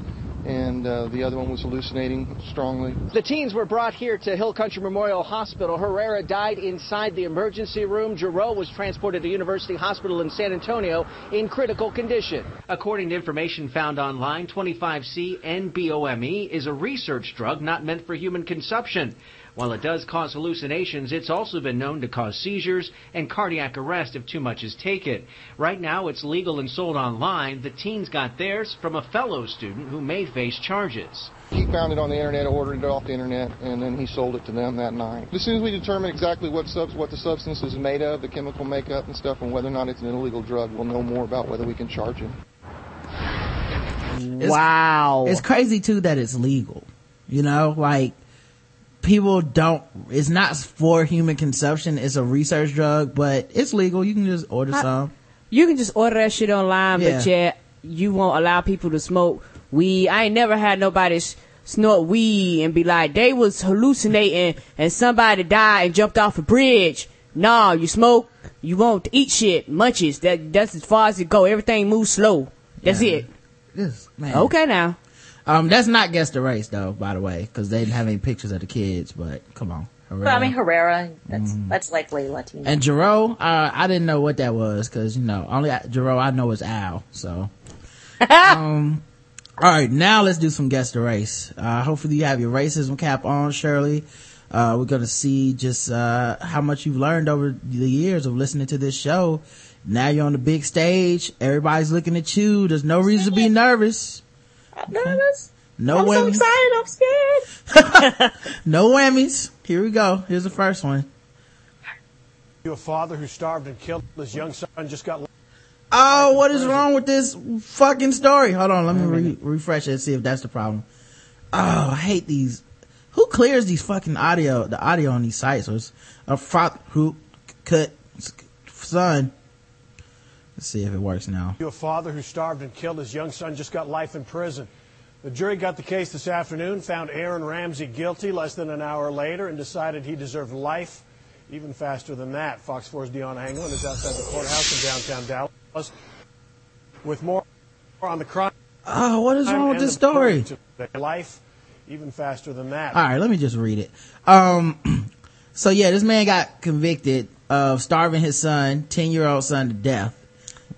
and uh, the other one was hallucinating strongly. The teens were brought here to Hill Country Memorial Hospital. Herrera died inside the emergency room. Giroux was transported to University Hospital in San Antonio in critical condition. According to information found online, 25C NBOME E is a research drug not meant for human consumption. While it does cause hallucinations, it's also been known to cause seizures and cardiac arrest if too much is taken. Right now, it's legal and sold online. The teens got theirs from a fellow student who may face charges. He found it on the internet, ordered it off the internet, and then he sold it to them that night. As soon as we determine exactly what subs- what the substance is made of, the chemical makeup and stuff, and whether or not it's an illegal drug, we'll know more about whether we can charge him. wow. It's crazy too that it's legal. You know, like people don't. It's not for human consumption. It's a research drug, but it's legal. You can just order I- some. You can just order that shit online, but Yeah. you won't allow people to smoke weed. I ain't never had nobody s- snort weed and be like, they was hallucinating and somebody died and jumped off a bridge. Nah, you smoke, you won't eat shit, munches That, that's as far as it go. Everything moves slow. That's Yeah. it. This, man. Okay now. Um, that's not guess the race though, by the way, because they didn't have any pictures of the kids. But come on. But I mean Herrera, that's that's likely Latino. And Jero, uh, I didn't know what that was because you know only Jarreau I know is Al. So, *laughs* um, all right, now let's do some guess the race. Uh, hopefully you have your racism cap on, Shirley. Uh, we're gonna see just uh, how much you've learned over the years of listening to this show. Now you're on the big stage. Everybody's looking at you. There's no reason to be nervous. I'm nervous. No I'm so excited. I'm scared. *laughs* No whammies. Here we go. Here's the first one. You a father who starved and killed his young son just got Oh, what is wrong with this fucking story? Hold on, let me re- refresh it and see if that's the problem. Oh, I hate these. Who clears these fucking audio, the audio on these sites? Or is a father who cut son. Let's see if it works now. A father who starved and killed his young son just got life in prison. The jury got the case this afternoon, found Aaron Ramsey guilty less than an hour later, and decided he deserved life. Even faster than that, Fox 4's Dion Anglin is outside the courthouse in downtown Dallas with more on the crime. Oh, what is wrong with this story? Life, even faster than that. All right, let me just read it. Um, *clears throat* so yeah, this man got convicted of starving his son, 10 year old son to death.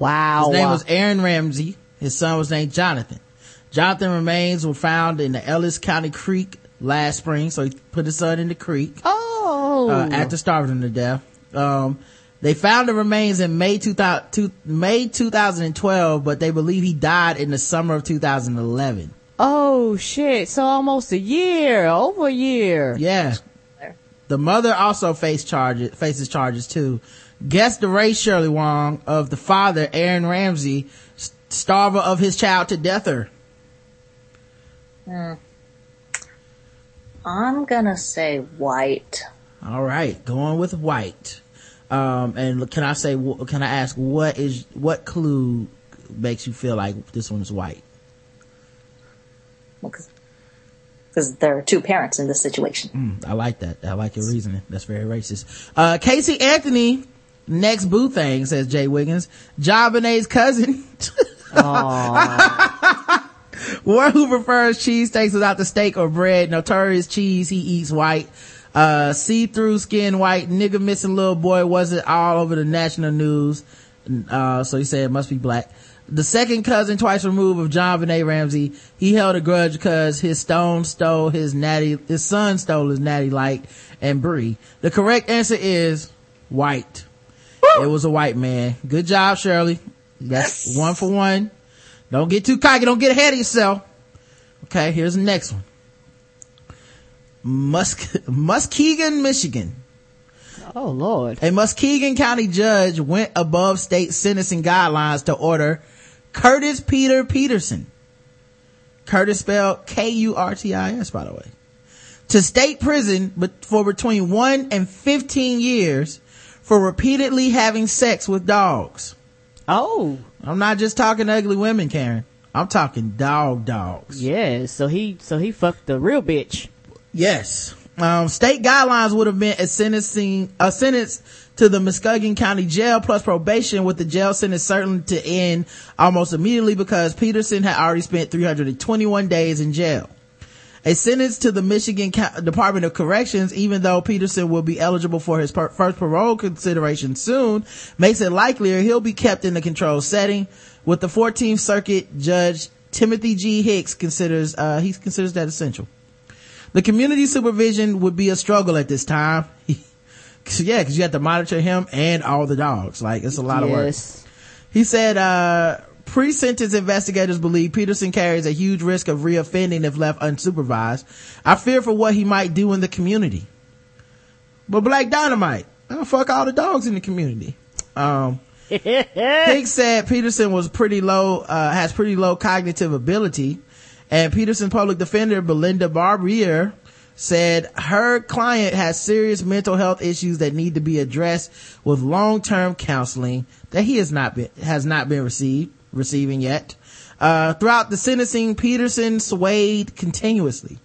Wow. His name was Aaron Ramsey. His son was named Jonathan. Jonathan remains were found in the Ellis County Creek last spring, so he put his son in the creek. Oh. Uh, after starving to death. Um, they found the remains in May 2000, two- May 2012, but they believe he died in the summer of 2011. Oh shit. So almost a year, over a year. Yeah. The mother also faced charges, faces charges too. Guess the race Shirley Wan of the father, Aaron Ramsey, starver of his child to deather. Hmm. I'm gonna say white. All right, going with white. Um, and can I say, can I ask what is, what clue makes you feel like this one's white? Because there are two parents in this situation. Mm, I like that. I like your reasoning. That's very racist. Uh, Casey Anthony, next boo thing, says Jay Wiggins. JonBenét's cousin. *laughs* One who prefers cheesesteaks without the steak or bread. Notorious cheese he eats white. Uh, see-through skin white. Nigga missing little boy wasn't all over the national news. Uh, so he said it must be black. The second cousin twice removed of JonBenét Ramsey, he held a grudge because his stone stole his natty, his son stole his natty light and brie. The correct answer is white. It was a white man. Good job, Shirley. That's one for one. Don't get too cocky. Don't get ahead of yourself. Okay, here's the next one. Musk, *laughs* Muskegon, Michigan. Oh Lord. A Muskegon County judge went above state sentencing guidelines to order Curtis Peter Peterson. Curtis spelled K-U-R-T-I-S, by the way. To state prison but for between one and 15 years for repeatedly having sex with dogs. Oh. I'm not just talking ugly women, Karen. I'm talking dog dogs. Yeah, so he, so he fucked the real bitch. Yes. Um, state guidelines would have been a sentencing, a sentence to the Muskegon County Jail plus probation with the jail sentence certain to end almost immediately because Peterson had already spent 321 days in jail. A sentence to the Michigan Department of Corrections, even though Peterson will be eligible for his per- first parole consideration soon, makes it likelier he'll be kept in a controlled setting. With the 14th Circuit Judge Timothy G. Hicks considers, uh, he considers that essential. The community supervision would be a struggle at this time. Cause, *laughs* yeah, cause you have to monitor him and all the dogs. Like, it's a lot of work. He said, uh, pre-sentence investigators believe Peterson carries a huge risk of reoffending if left unsupervised. I fear for what he might do in the community. But Black Dynamite, I'll fuck all the dogs in the community. Um, *laughs* Hicks said Peterson was pretty low, uh, has pretty low cognitive ability. And Peterson public defender Belinda Barbier said her client has serious mental health issues that need to be addressed with long-term counseling that he has not been, has not been received, receiving yet. Uh, throughout the sentencing, Peterson swayed continuously,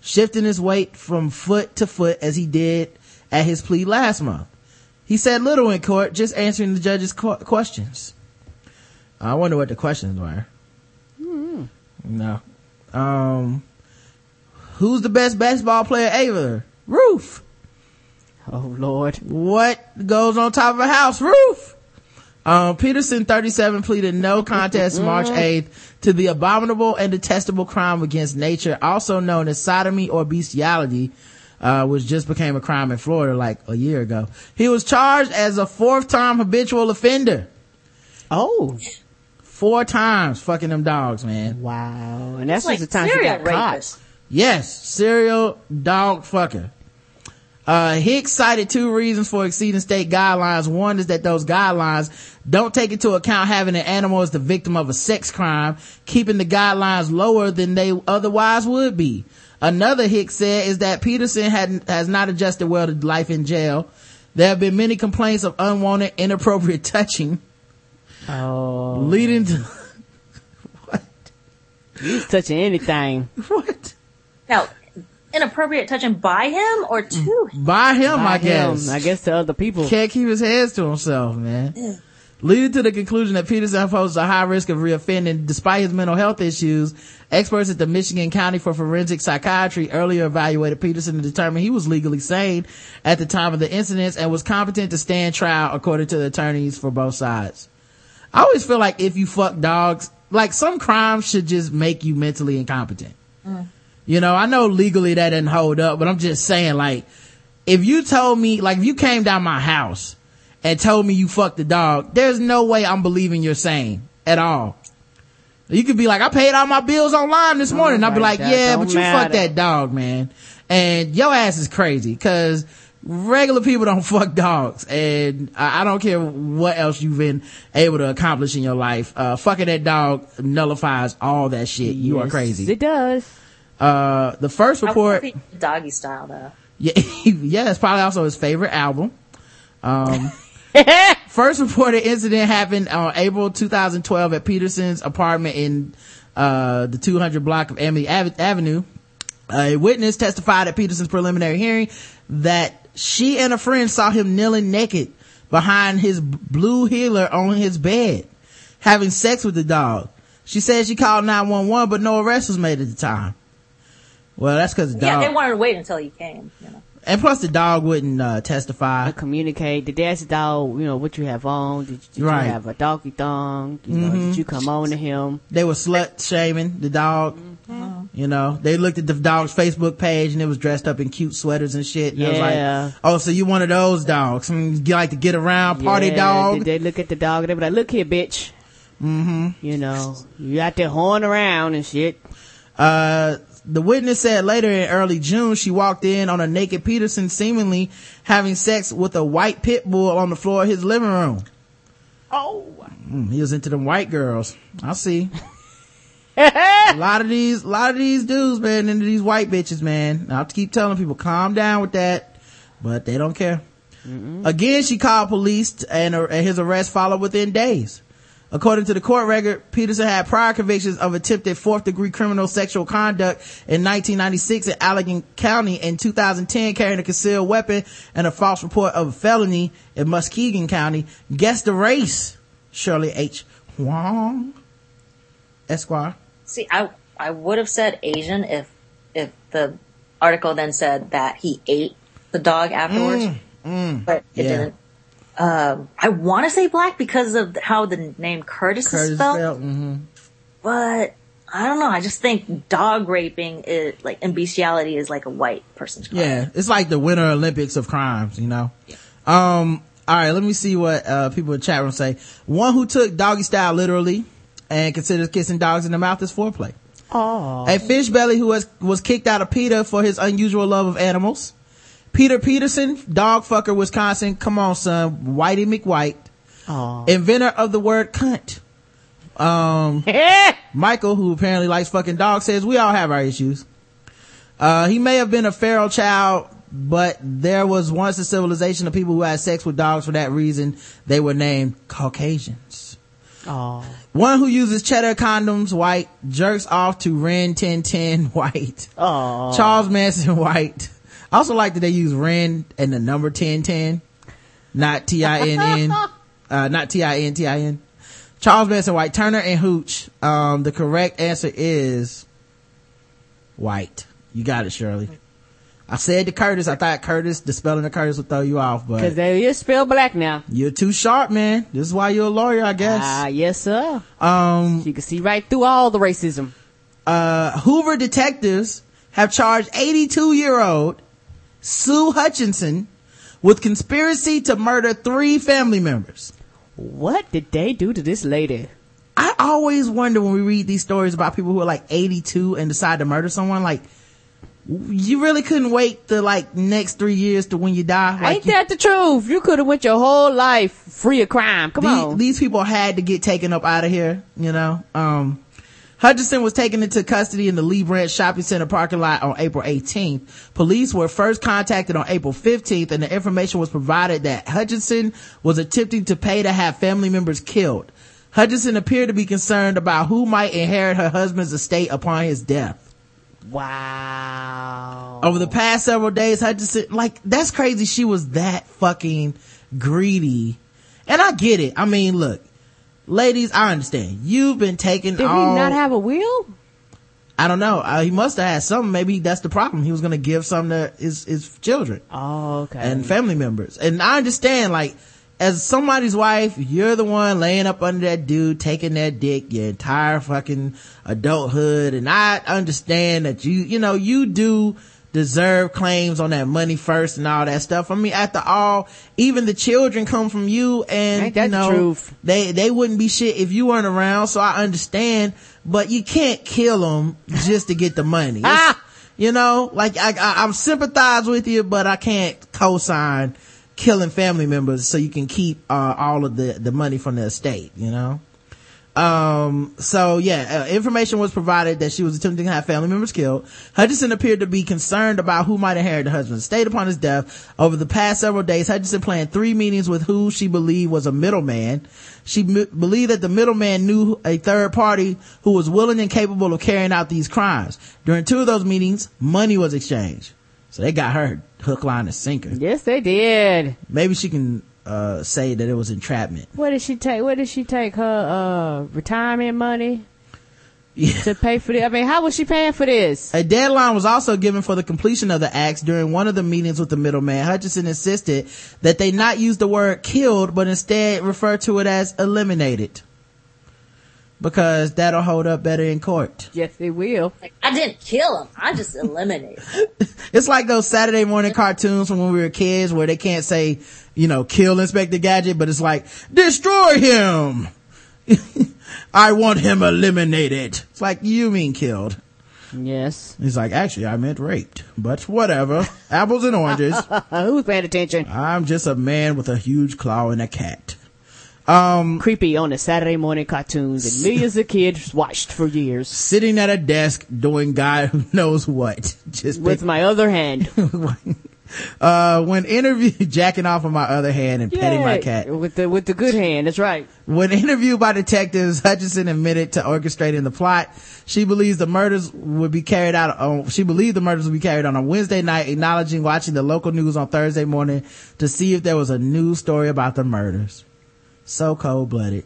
shifting his weight from foot to foot as he did at his plea last month. He said little in court, just answering the judge's qu- questions. I wonder what the questions were. No. Um, who's the best basketball player ever? Roof. Oh Lord. What goes on top of a house roof? Um, Peterson, 37, pleaded no contest March 8th to the abominable and detestable crime against nature, also known as sodomy or bestiality, uh, which just became a crime in Florida like a year ago. He was charged as a fourth time habitual offender. Oh. Four times fucking them dogs, man. Wow. And that's It's like just the time she serial got caught. Yes, serial dog fucker. Uh, Hicks cited two reasons for exceeding state guidelines. One is that those guidelines don't take into account having an animal as the victim of a sex crime, keeping the guidelines lower than they otherwise would be. Another Hicks said is that Peterson had, has not adjusted well to life in jail. There have been many complaints of unwanted, inappropriate *laughs* touching, Oh. leading to, He's touching anything. *laughs* what? Now, inappropriate touching by him or to mm. him? By him, By I guess. him, I guess to other people. Can't keep his hands to himself, man. Leading to the conclusion that Peterson poses a high risk of reoffending despite his mental health issues. Experts at the Michigan County for Forensic Psychiatry earlier evaluated Peterson and determined he was legally sane at the time of the incidents and was competent to stand trial according to the attorneys for both sides. I always feel like if you fuck dogs, like some crimes should just make you mentally incompetent. Mm. You know, I know legally that doesn't hold up, but I'm just saying like, if you told me, like if you came down my house and told me you fucked the dog, there's no way I'm believing you're sane at all. You could be like, I paid all my bills online this morning. I'd be like, yeah, but you fucked that dog, man. And your ass is crazy cause regular people *laughs* don't fuck dogs. And I, don't care what else you've been able to accomplish in your life. Uh, fucking that dog nullifies all that shit. You are crazy. It does. Uh, the first report. doggy style though. *laughs* Yeah, yeah, it's probably also his favorite album. Um, *laughs* first reported incident happened on April 2012 at Peterson's apartment in, uh, the 200 block of Emily Ave- Avenue. A witness testified at Peterson's preliminary hearing that she and a friend saw him kneeling naked behind his blue heeler on his bed, having sex with the dog. She said she called 911, but no arrest was made at the time. Well, that's cause the dog. Yeah, they wanted to wait until he came. You know. And plus the dog wouldn't, uh, testify. communicate. Did they ask the dog, you know, what you have on? Did, did Right. you have a doggy thong? You know, Mhm. did you come on to him? They were slut shaming the dog. You know, they looked at the dog's Facebook page and it was dressed up in cute sweaters and shit. And it was Yeah. like, oh, so you one of those dogs. Mm, You like to get around, party Yeah, dog. Did they look at the dog and they be like, look here, bitch. Mm-hmm. You know, you out there horn around and shit. Uh, the witness said later in early June, she walked in on a naked Peterson seemingly having sex with a white pit bull on the floor of his living room. Oh. Mm, he was into them white girls. I see. a *laughs* lot of these, a lot of these dudes, man, into these white bitches, man. I have to keep telling people, calm down with that, but they don't care. Again, she called police and, uh, and his arrest followed within days. According to the court record, Peterson had prior convictions of attempted fourth degree criminal sexual conduct in 1996 in Allegan County in 2010 carrying a concealed weapon and a false report of a felony in Muskegon County. Guess the race? Shirley H. Huang? Esquire. See, I I would have said Asian if if the article then said that he ate the dog afterwards, Mm, but it yeah. didn't. Um, I want to say black because of how the name Curtis, Curtis is spelled, Bell, mhm. but I don't know. I just think dog raping is like and bestiality is like a white person's crime. Yeah, it's like the Winter Olympics of crimes, you know. Um, all right, let me see what uh, people in the chat room say. One who took doggy style literally and considers kissing dogs in the mouth is foreplay. Oh. A fish belly who was was kicked out of PETA for his unusual love of animals. Peter Peterson, dog fucker, Wisconsin. Come on, son, Whitey McWhite, Oh. inventor of the word cunt. Um, *laughs* Michael, who apparently likes fucking dogs, says we all have our issues. Uh, he may have been a feral child, but there was once a civilization of people who had sex with dogs for that reason. They were named Caucasians. Oh. One who uses cheddar condoms, white, jerks off to Ren 1010, *laughs* white. Oh. Charles Manson, *laughs* white. I also like that they use Ren and the number 1010, not T-I-N-N, *laughs* uh, not T-I-N-T-I-N. Charles Manson, white. Turner and Hooch. Um, the correct answer is white. You got it, Shirley. I said to Curtis, I thought Curtis, the spelling of Curtis would throw you off, but. Cause they is spelled black now. you're too sharp, man. This is why you're a lawyer, I guess. Ah, yes, sir. Um, You can see right through all the racism. uh, Hoover detectives have charged 82 year old Sue Hutchinson with conspiracy to murder three family members. What did they do to this lady? I always wonder when we read these stories about people who are like 82 and decide to murder someone, like, you really couldn't wait the like next three years to when you die. Like, Ain't that the truth? You could have went your whole life free of crime. Come the- on. these people had to get taken up out of here, you know. Um, Hutchinson was taken into custody in the Lee Branch Shopping Center parking lot on April 18th. Police were first contacted on April 15th and the information was provided that Hutchinson was attempting to pay to have family members killed. Hutchinson appeared to be concerned about who might inherit her husband's estate upon his death. wow. Over the past several days, Hutchinson, like, that's crazy. She was that fucking greedy. And I get it. I mean, look, ladies, I understand. You've been taking Did all, he not have a will? I don't know. Uh, he must have had something. Maybe that's the problem. He was going to give some to his, his children Oh, okay. and family members. And I understand, like, as somebody's wife, you're the one laying up under that dude, taking that dick your entire fucking adulthood. And I understand that you, you know, you do deserve claims on that money first and all that stuff. I mean, after all, even the children come from you and, you the know, truth? they, they wouldn't be shit if you weren't around. So I understand, but you can't kill them just to get the money. *laughs* Ah! you know, like I, I, I'm sympathize with you, but I can't co-sign killing family members so you can keep uh, all of the the money from the estate. You know. Um, so yeah, uh, information was provided that she was attempting to have family members killed. Hutchinson appeared to be concerned about who might inherit the husband's estate upon his death. Over the past several days, Hutchinson planned three meetings with who she believed was a middleman. She m- believed that the middleman knew a third party who was willing and capable of carrying out these crimes. During two of those meetings, money was exchanged. So they got her hook, line, and sinker. yes, they did. Maybe she can, uh, say that it was entrapment. What did she take? What did she take her uh retirement money Yeah. to pay for this? I mean, how was she paying for this? A deadline was also given for the completion of the acts during one of the meetings with the middleman. Hutchinson insisted that they not use the word killed, but instead refer to it as eliminated. Because that'll hold up better in court. Yes, it will. Like, I didn't kill him. I just eliminated. *laughs* It's like those Saturday morning cartoons from when we were kids where they can't say, you know, kill Inspector Gadget, but it's like, destroy him! *laughs* I want him eliminated. It's like, you mean killed. Yes. He's like, actually, I meant raped, but whatever. Apples and oranges. *laughs* Who's paying attention? I'm just a man with a huge claw and a cat. Um, Creepy on the Saturday morning cartoons that millions of kids watched for years. sitting at a desk doing God *laughs* knows what. Just With pick- my other hand. *laughs* uh, when interviewed, *laughs* jacking off on my other hand and petting my cat. With the with the good hand, that's right. When interviewed by detectives, Hutchinson admitted to orchestrating the plot. She believes the murders would be carried out on, she believed the murders would be carried on a Wednesday night, acknowledging watching the local news on Thursday morning to see if there was a news story about the murders. So cold blooded.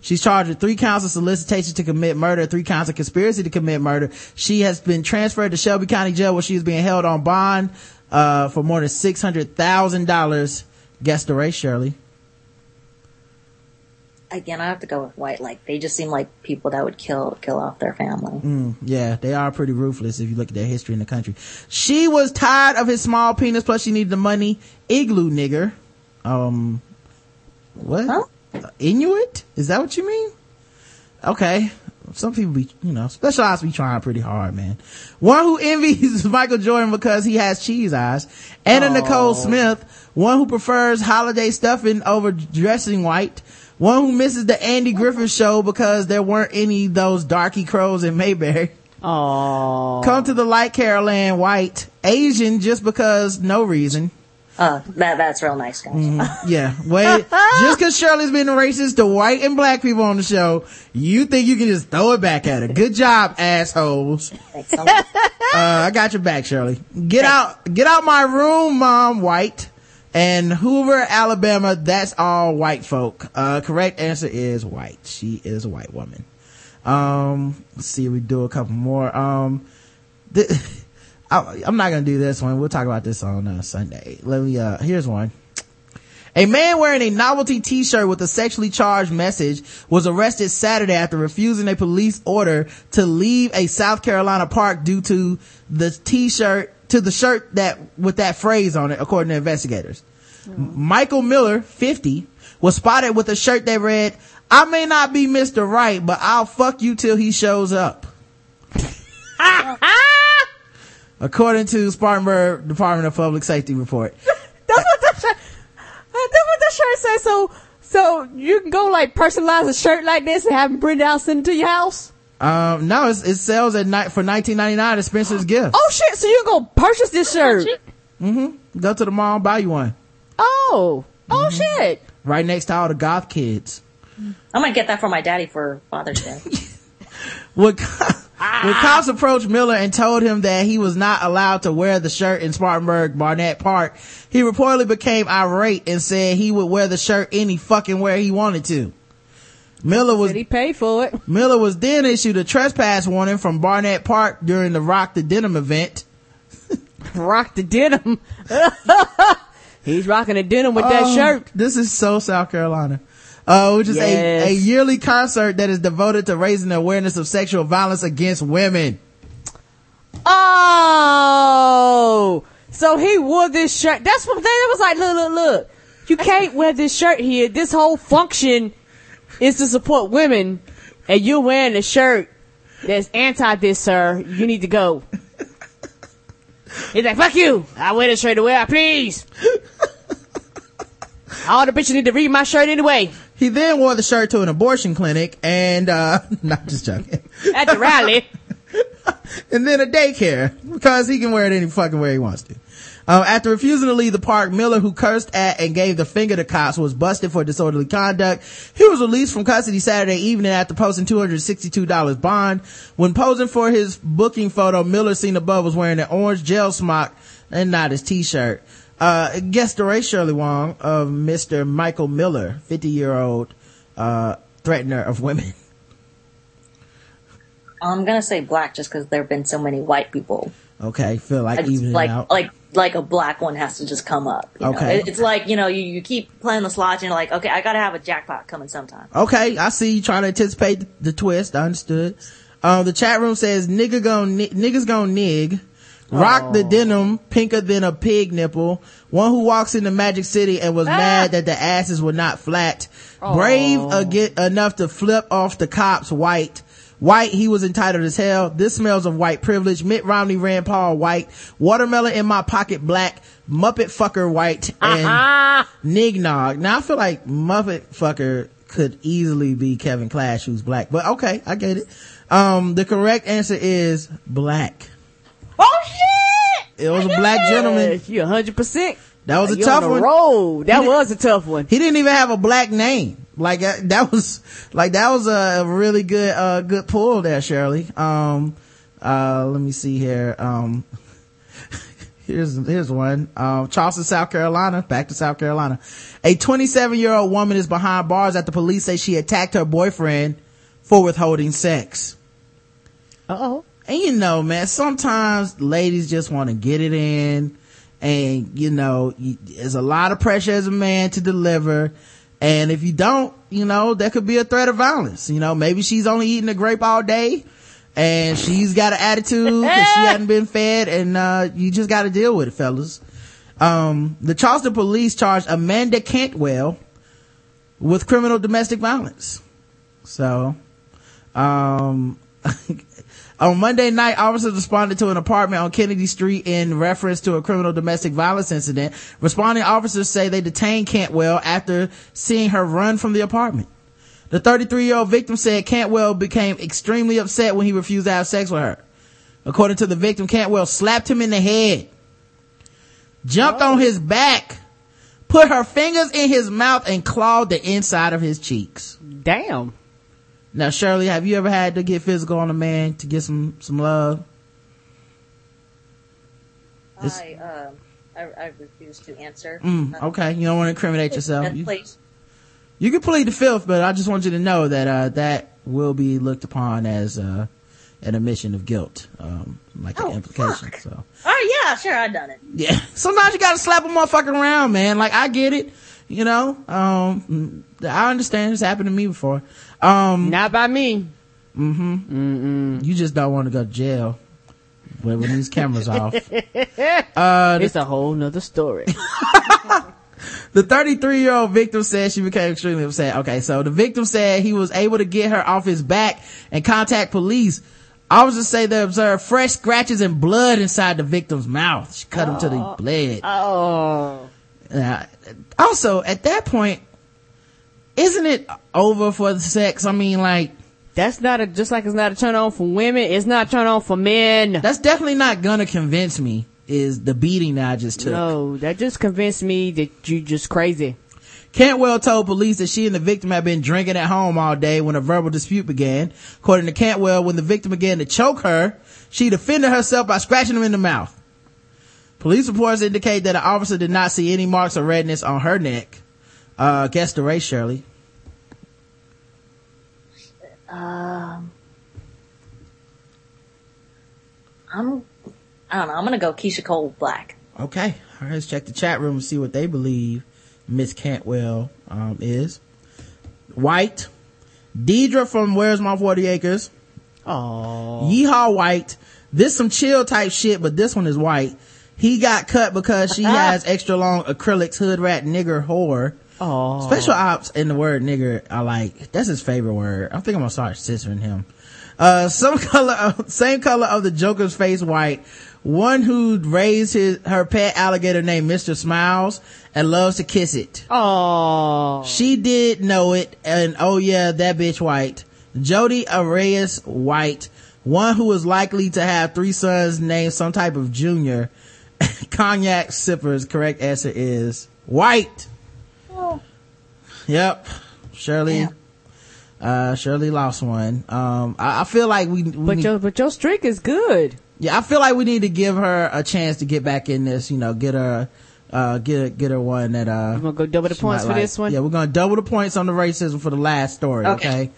She's charged with three counts of solicitation to commit murder, three counts of conspiracy to commit murder. She has been transferred to Shelby County Jail where she is being held on bond, uh, for more than $600,000. Guess the race, Shirley. Again, I have to go with white. Like they just seem like people that would kill kill off their family. Mm, yeah, they are pretty ruthless if you look at their history in the country. She was tired of his small penis, plus she needed the money. Igloo nigger. Um, what? Huh? Uh, Inuit? Is that what you mean? Okay. Some people be, you know, special eyes be trying pretty hard, man. One who envies *laughs* Michael Jordan because he has cheese eyes. Anna Nicole Smith. One who prefers holiday stuffing over dressing white. One who misses the Andy Griffith show because there weren't any of those darky crows in Mayberry. Oh. Come to the light Carol Ann White. Asian just because no reason. Uh, that that's real nice, guys. *laughs* Yeah, wait. just cause Shirley's been racist to white and black people on the show, you think you can just throw it back at her. Good job, assholes. Thanks so much. *laughs* Uh, I got your back, Shirley. Get out, get out my room, mom, white. And Hoover, Alabama, that's all white folk. Uh, correct answer is white. She is a white woman. Um, let's see, we do a couple more. Um, the, *laughs* I, I'm not gonna do this one. We'll talk about this on uh, Sunday. Let me, uh, here's one. A man wearing a novelty t-shirt with a sexually charged message was arrested Saturday after refusing a police order to leave a South Carolina park due to the t-shirt, to the shirt that, with that phrase on it, according to investigators. Michael Miller, 50, was spotted with a shirt that read, I may not be Mr. Right, but I'll fuck you till he shows up. *laughs* *laughs* According to Spartanburg Department of Public Safety report. *laughs* That's what the shirt. That's what the shirt says. So, so you can go like personalize a shirt like this and have them print out send it to your house. Um, no, it's, it sells at night for nineteen ninety nine at Spencer's *gasps* Gift. Oh shit! So you can go purchase this shirt? Mm-hmm. Go to the mall and buy you one. Oh, oh shit! Right next to all the goth kids. I'm gonna get that for my daddy for Father's Day. *laughs* When, co- when ah. cops approached Miller and told him that he was not allowed to wear the shirt in Spartanburg Barnett Park, he reportedly became irate and said he would wear the shirt any fucking where he wanted to. Miller was Did he paid for it? Miller was then issued a trespass warning from Barnett Park during the Rock the Denim event. *laughs* Rock the denim. *laughs* He's rocking the denim with that Oh, shirt. This is so South Carolina. Uh, which is a, Yes. a yearly concert that is devoted to raising awareness of sexual violence against women. Oh, so he wore this shirt. That's what they was like. Look, look, look. You can't wear this shirt here. This whole function is to support women, and you're wearing a shirt that's anti this, sir. You need to go. He's like, fuck you. I wear this shirt the way I please. *laughs* All the bitches need to read my shirt anyway. He then wore the shirt to an abortion clinic and, uh, *laughs* not just joking. At the rally. *laughs* and then a daycare because he can wear it any fucking way he wants to. Um, after refusing to leave the park, Miller, who cursed at and gave the finger to cops, was busted for disorderly conduct. He was released from custody Saturday evening after posting $262 bond. When posing for his booking photo, Miller seen above was wearing an orange gel smock and not his t-shirt. Uh, guest story Shirley Wan of Mr. Michael Miller, 50 year old, uh, threatener of women. *laughs* I'm gonna say black just because there have been so many white people. Okay. Feel like I just- evening like out. like like a black one has to just come up. you? Okay. It- it's like you know you, you keep playing the slot and you're like okay I gotta have a jackpot coming sometime. Okay, I see you trying to anticipate the, twist. I understood. Um, the chat room says nigga gon' ni- niggas gon' nig. Rock the denim, pinker than a pig nipple. One who walks into Magic City and was mad that the asses were not flat. Brave aga enough to flip off the cops white. White, he was entitled as hell. This smells of white privilege. Mitt Romney, Rand Paul, white. Watermelon in my pocket, black. Muppet fucker, white. And Nignog. Now I feel like Muppet fucker could easily be Kevin Clash, who's black. But okay, I get it. Um, the correct answer is black. Oh shit! It was a black gentleman. You hundred percent. That was a You tough on the one. road. That He was a tough one. He didn't even have a black name. Like uh, that was like that was a really good uh good pull there, Shirley. Um, uh, let me see here. Um, *laughs* here's here's one. Um, Charleston, South Carolina. Back to South Carolina. A 27 year old woman is behind bars after police say she attacked her boyfriend for withholding sex. Uh oh. And you know, man, sometimes ladies just want to get it in. And, you know, you, there's a lot of pressure as a man to deliver. And if you don't, you know, that could be a threat of violence. You know, maybe she's only eating a grape all day and she's got an attitude *laughs* because she hadn't been fed and, uh, you just got to deal with it, fellas. Um, the Charleston police charged Amanda Cantwell with criminal domestic violence. So, um, *laughs* on Monday night, officers responded to an apartment on Kennedy Street in reference to a criminal domestic violence incident. Responding officers say they detained Cantwell after seeing her run from the apartment. The 33 year old victim said Cantwell became extremely upset when he refused to have sex with her. According to the victim, Cantwell slapped him in the head, jumped on his back, put her fingers in his mouth and clawed the inside of his cheeks. Damn. Now, Shirley, have you ever had to get physical on a man to get some, some love? I, uh, I I refuse to answer. Mm, okay. You don't want to incriminate yourself. You, please. you can plead the fifth, but I just want you to know that, uh, that will be looked upon as, uh, an admission of guilt, um, like Oh, an implication. fuck. So Oh yeah, sure, I done it. yeah, *laughs* sometimes you gotta slap a motherfucker around, man. Like I get it, you know. Um, I understand. It's happened to me before. Um, Not by me. Mm-hmm. Mm-mm. You just don't want to go to jail when, when these cameras off. *laughs* Uh, it's a whole nother story. *laughs* The 33 year old victim said she became extremely upset. Okay, so the victim said he was able to get her off his back and contact police. Officers say they observed fresh scratches and blood inside the victim's mouth. She cut him to the bled. Oh. Uh, also, at that point, isn't it over for the sex? I mean, like, That's not a, just like it's not a turn on for women, it's not a turn on for men. that's definitely not gonna convince me is the beating that I just took. No, that just convinced me that you just crazy. Cantwell told police that she and the victim had been drinking at home all day when a verbal dispute began. According to Cantwell, when the victim began to choke her, she defended herself by scratching him in the mouth. Police reports indicate that an officer did not see any marks of redness on her neck. Uh, guess the race, Shirley. Um, I'm, I don't know. I'm gonna go Keyshia Cole Black. Okay. All right, let's check the chat room and see what they believe Miss Cantwell, um, is. White. Deidre from Where's My 40 Acres. Oh. Yeehaw White. This some chill type shit, but this one is white. He got cut because she *laughs* has extra long acrylics hood rat nigger whore. Oh. Special ops in the word nigger I like. That's his favorite word. I think I'm gonna start censoring him. Uh, some *laughs* color, of, same color of the Joker's face white. One who raised his, her pet alligator named Mr. Smiles and loves to kiss it. Oh. She did know it, and oh yeah, that bitch white. Jodi Arias White, one who is likely to have three sons named some type of junior. *laughs* Cognac sippers, correct answer is white. Yep. Shirley, uh, Shirley lost one. Um, I, I feel like we, we But need- your, but your streak is good. yeah, I feel like we need to give her a chance to get back in this, you know, get her, uh, get, get her one that, uh, You gonna go double the points might for this one? Yeah, we're gonna double the points on the racism for the last story, okay? Okay.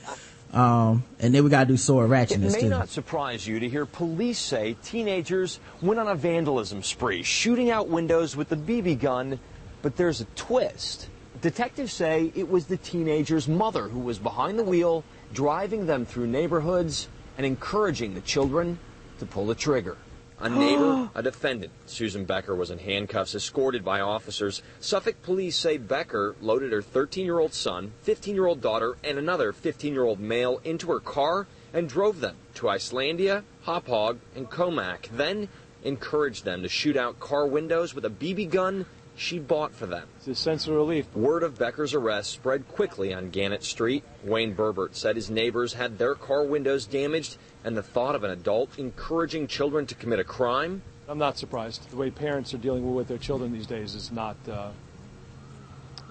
Um, and then we gotta do sword It ratchetness may too. not surprise you to hear police say teenagers went on a vandalism spree, shooting out windows with a BB gun, but there's a twist. Detectives say it was the teenager's mother who was behind the wheel, driving them through neighborhoods and encouraging the children to pull the trigger. A *gasps* neighbor, a defendant. Susan Becker was in handcuffs, escorted by officers. Suffolk police say Becker loaded her 13 year old son, 15 year old daughter, and another 15 year old male into her car and drove them to Islandia, Hauppauge, and Commack. Then encouraged them to shoot out car windows with a BB gun she bought for them. It's a sense of relief. Word of Becker's arrest spread quickly on Gannett Street. Wayne Berbert said his neighbors had their car windows damaged, and the thought of an adult encouraging children to commit a crime I'm not surprised. The way parents are dealing with their children these days is not. Uh,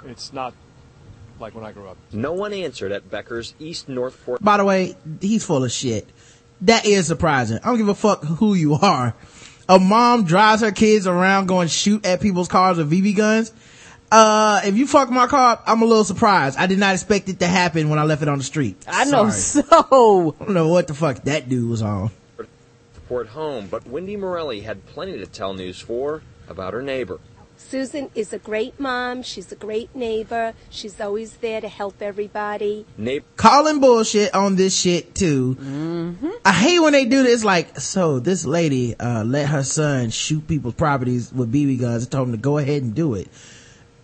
it's not like when I grew up. No one answered at Becker's East Northport. By the way, he's full of shit. That is surprising. I don't give a fuck who you are. A mom drives her kids around going shoot at people's cars with BB guns. Uh, if you fuck my car, I'm a little surprised. I did not expect it to happen when I left it on the street. I know Sorry. *laughs* so. I don't know what the fuck that dude was on. Port home, but Wendy Morelli had plenty to tell News 4 about her neighbor. Susan is a great mom. She's a great neighbor. She's always there to help everybody. Neighbor calling bullshit on this shit too. Mm-hmm. I hate when they do this. Like, so this lady uh, let her son shoot people's properties with BB guns and told him to go ahead and do it.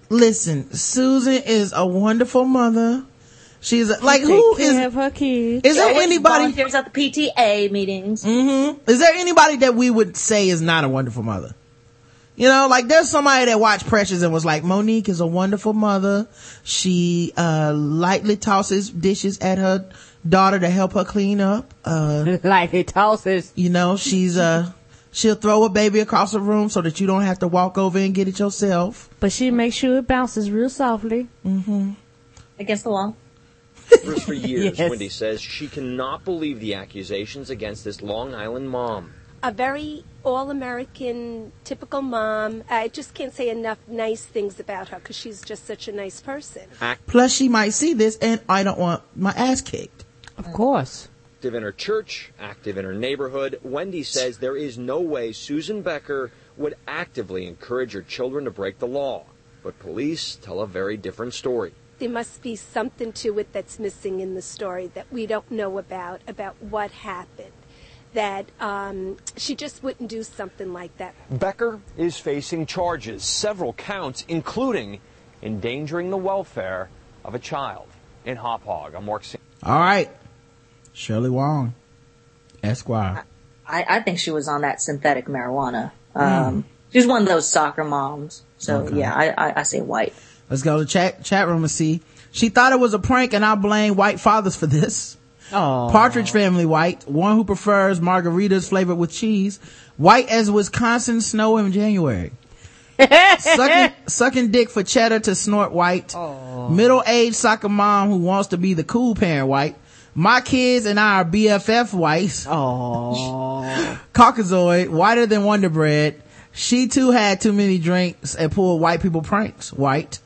Listen, Susan is a wonderful mother. She's a, like, who is who is? of her kids. Is there Always anybody? volunteers at the PTA meetings? Mm-hmm. Is there anybody that we would say is not a wonderful mother? You know, like there's somebody that watched Precious and was like, Mo'Nique is a wonderful mother. She, uh, lightly tosses dishes at her daughter to help her clean up. Uh, *laughs* lightly tosses. You know, she's, uh, she'll throw a baby across the room so that you don't have to walk over and get it yourself. But she makes sure it bounces real softly. Mm-hmm. Against the wall. for *laughs* years, Yes. Wendy says she cannot believe the accusations against this Long Island mom. A very all American, typical mom. Uh, I just can't say enough nice things about her because she's just such a nice person. Plus she might see this and I don't want my ass kicked. Of course. active in her church, active in her neighborhood, Wendy says there is no way Susan Becker would actively encourage her children to break the law. But police tell a very different story. There must be something to it that's missing in the story that we don't know about, about what happened. That um, she just wouldn't do something like that. Becker is facing charges, several counts, including endangering the welfare of a child. In Hauppauge, I'm Mark Sam- All right. Shirley Wan, Esquire. I, I think she was on that synthetic marijuana. Um, She's one of those soccer moms. So Okay. yeah, I, I, I say white. Let's go to chat chat room and see. She thought it was a prank, and I blame white fathers for this. Oh, Partridge family white, one who prefers margaritas flavored with cheese, white as Wisconsin snow in January. *laughs* sucking, sucking dick for cheddar to snort white. Middle-aged soccer mom who wants to be the cool parent white. My kids and I are BFF whites. *laughs* Caucasoid, whiter than Wonder Bread. She too had too many drinks and pulled white people pranks. White.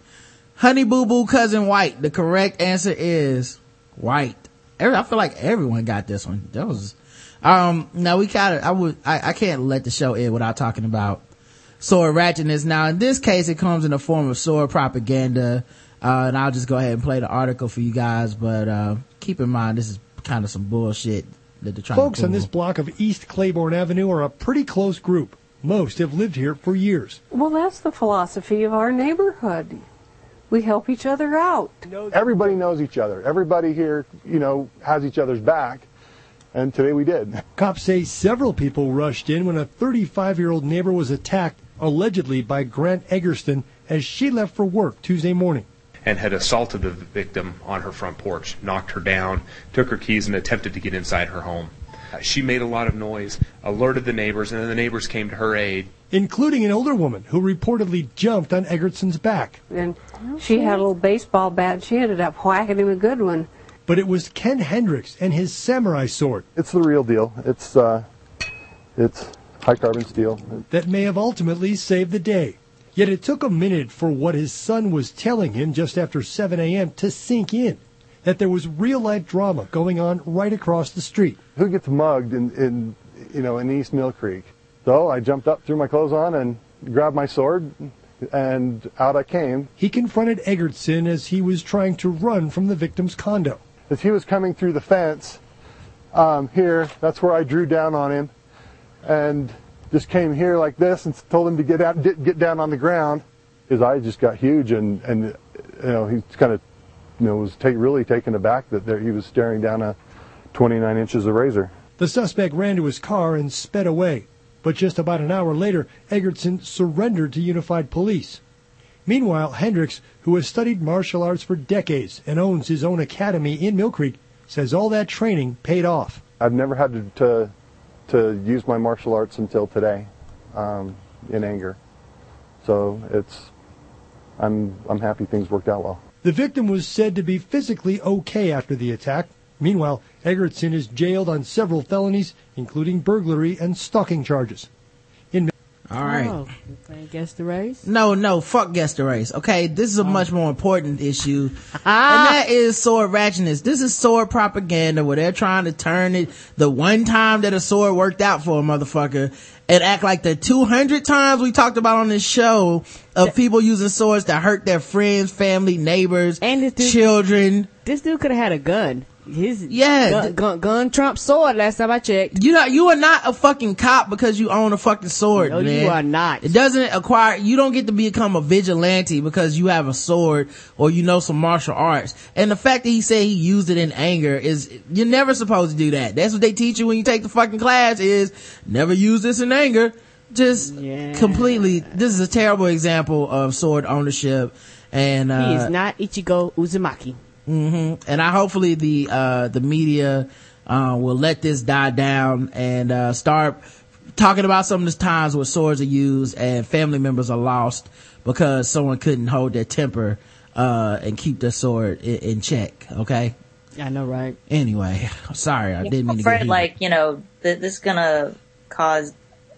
Honey Boo Boo Cousin White. The correct answer is white. Every, I feel like everyone got this one. That was, um, now we gotta, I would, I, I can't let the show end without talking about sword ratchetness. Now in this case, it comes in the form of sword propaganda. Uh, and I'll just go ahead and play the article for you guys, but, uh, keep in mind this is kind of some bullshit that they're trying Folks to on this block of East Claiborne Avenue are a pretty close group. Most have lived here for years. Well, that's the philosophy of our neighborhood. We help each other out. Everybody knows each other. Everybody here, you know, has each other's back. And today we did. *laughs* Cops say several people rushed in when a 35 year old neighbor was attacked, allegedly by Grant Eggertson, as she left for work Tuesday morning. and had assaulted the victim on her front porch, knocked her down, took her keys, and attempted to get inside her home. She made a lot of noise, alerted the neighbors, and then the neighbors came to her aid. Including an older woman who reportedly jumped on Eggertson's back. And she had a little baseball bat. and She ended up whacking him a good one. But it was Ken Hendricks and his samurai sword It's the real deal. It's uh, it's high carbon steel. that may have ultimately saved the day. Yet it took a minute for what his son was telling him just after 7 a.m. to sink in that there was real life drama going on right across the street. Who gets mugged in, in you know in East Mill Creek? So I jumped up, threw my clothes on, and grabbed my sword, and out I came. He confronted Eggertson as he was trying to run from the victim's condo. As he was coming through the fence um, here, that's where I drew down on him, and just came here like this and told him to get out, get, get down on the ground. His eyes just got huge, and and you know he kind of you know was take, really taken aback that there he was staring down a 29 inches of razor. The suspect ran to his car and sped away, but just about an hour later, Eggertson surrendered to Unified Police. Meanwhile, Hendricks, who has studied martial arts for decades and owns his own academy in Mill Creek, says all that training paid off. I've never had to to, to use my martial arts until today, um, in anger. So it's I'm I'm happy things worked out well. The victim was said to be physically okay after the attack. Meanwhile, Eggertson is jailed on several felonies, including burglary and stalking charges. In All right. Oh, playing guess the race? No, no, fuck guess the race. Okay, this is Oh. a much more important issue. Ah. *laughs* and that is sword ratchetness. This is sword propaganda where they're trying to turn it the one time that a sword worked out for a motherfucker and act like the 200 times we talked about on this show of people using swords to hurt their friends, family, neighbors, and children. This dude could have had a gun. His Yeah. gun, gun, gun Trump sword. Last time I checked. You know, you are not a fucking cop because you own a fucking sword. No, you are not. It doesn't acquire, you don't get to become a vigilante because you have a sword or you know some martial arts. And the fact that he said he used it in anger is, you're never supposed to do that. That's what they teach you when you take the fucking class is never use this in anger. Just completely, this is a terrible example of sword ownership and, uh, he is not Ichigo Uzumaki. Hmm And I hopefully the uh the media uh will let this die down and uh start talking about some of the times where swords are used and family members are lost because someone couldn't hold their temper uh and keep their sword in, in check. Okay. I know, right? Anyway, *laughs* sorry, I didn't mean to get afraid, like, you know, th- this is gonna cause,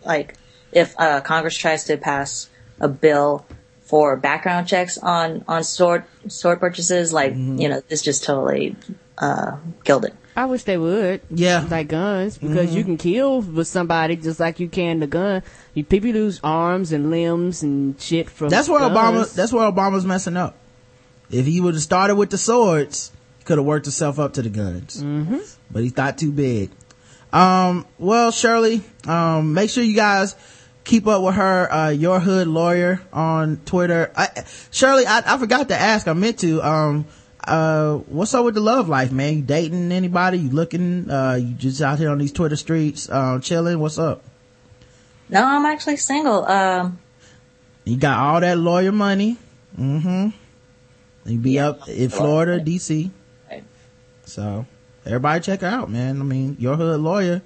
like, if uh, Congress tries to pass a bill for background checks on on sword sword purchases, like, Mm-hmm. you know, this just totally uh, killed it. I wish they would. Yeah. Like guns, because Mhm. you can kill with somebody just like you can the gun. You, people lose arms and limbs and shit from That's where guns. Obama. That's where Obama's messing up. If he would have started with the swords, he could have worked himself up to the guns. Mm-hmm. But he thought too big. Um. Well, Shirley. Um. Make sure you guys keep up with her. Uh. Your hood lawyer on Twitter. I, Shirley, I, I forgot to ask. I meant to. Um. Uh. What's up with the love life, man? You dating anybody? You looking? Uh. You just out here on these Twitter streets, uh, chilling? What's up? No, I'm actually single. Um, You got all that lawyer money. Mm-hmm. You be up in Florida, DC. So everybody check her out, man. I mean, your hood lawyer.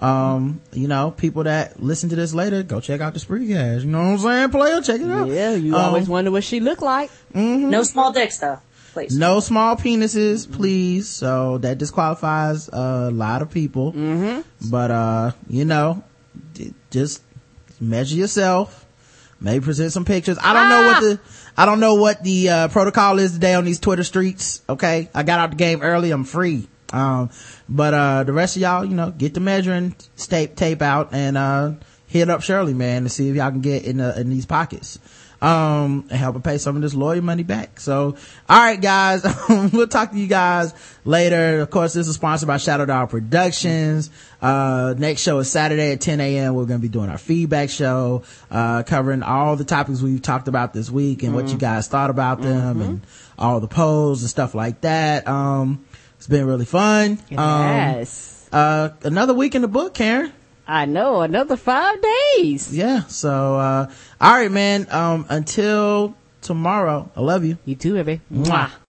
Um, you know, people that listen to this later, go check out the Spreecast. You know what I'm saying? Player, check it out. Yeah, you Um, always wonder what she looked like. no small dicks though, please. No small penises, please. So that disqualifies a lot of people. Mm-hmm. But, uh, you know, d- just measure yourself. Maybe present some pictures. I don't know what the, I don't know what the, uh, protocol is today on these Twitter streets. Okay. I got out the game early. I'm free. Um, but, uh, the rest of y'all, you know, get the measuring tape, tape out and, uh, hit up Shirley, man, to see if y'all can get in, the, in these pockets. Um, and help her pay some of this lawyer money back. So, alright guys, *laughs* we'll talk to you guys later. Of course, this is sponsored by Shadow Dog Productions. Uh, next show is Saturday at 10 a.m. We're going to be doing our feedback show, uh, covering all the topics we've talked about this week and what you guys thought about them and all the polls and stuff like that. Um, it's been really fun. Yes. Um, uh, another week in the book, Karen. I know, another five days. Yeah. So, uh, all right, man. Um, until tomorrow, I love you. You too, baby. Mwah.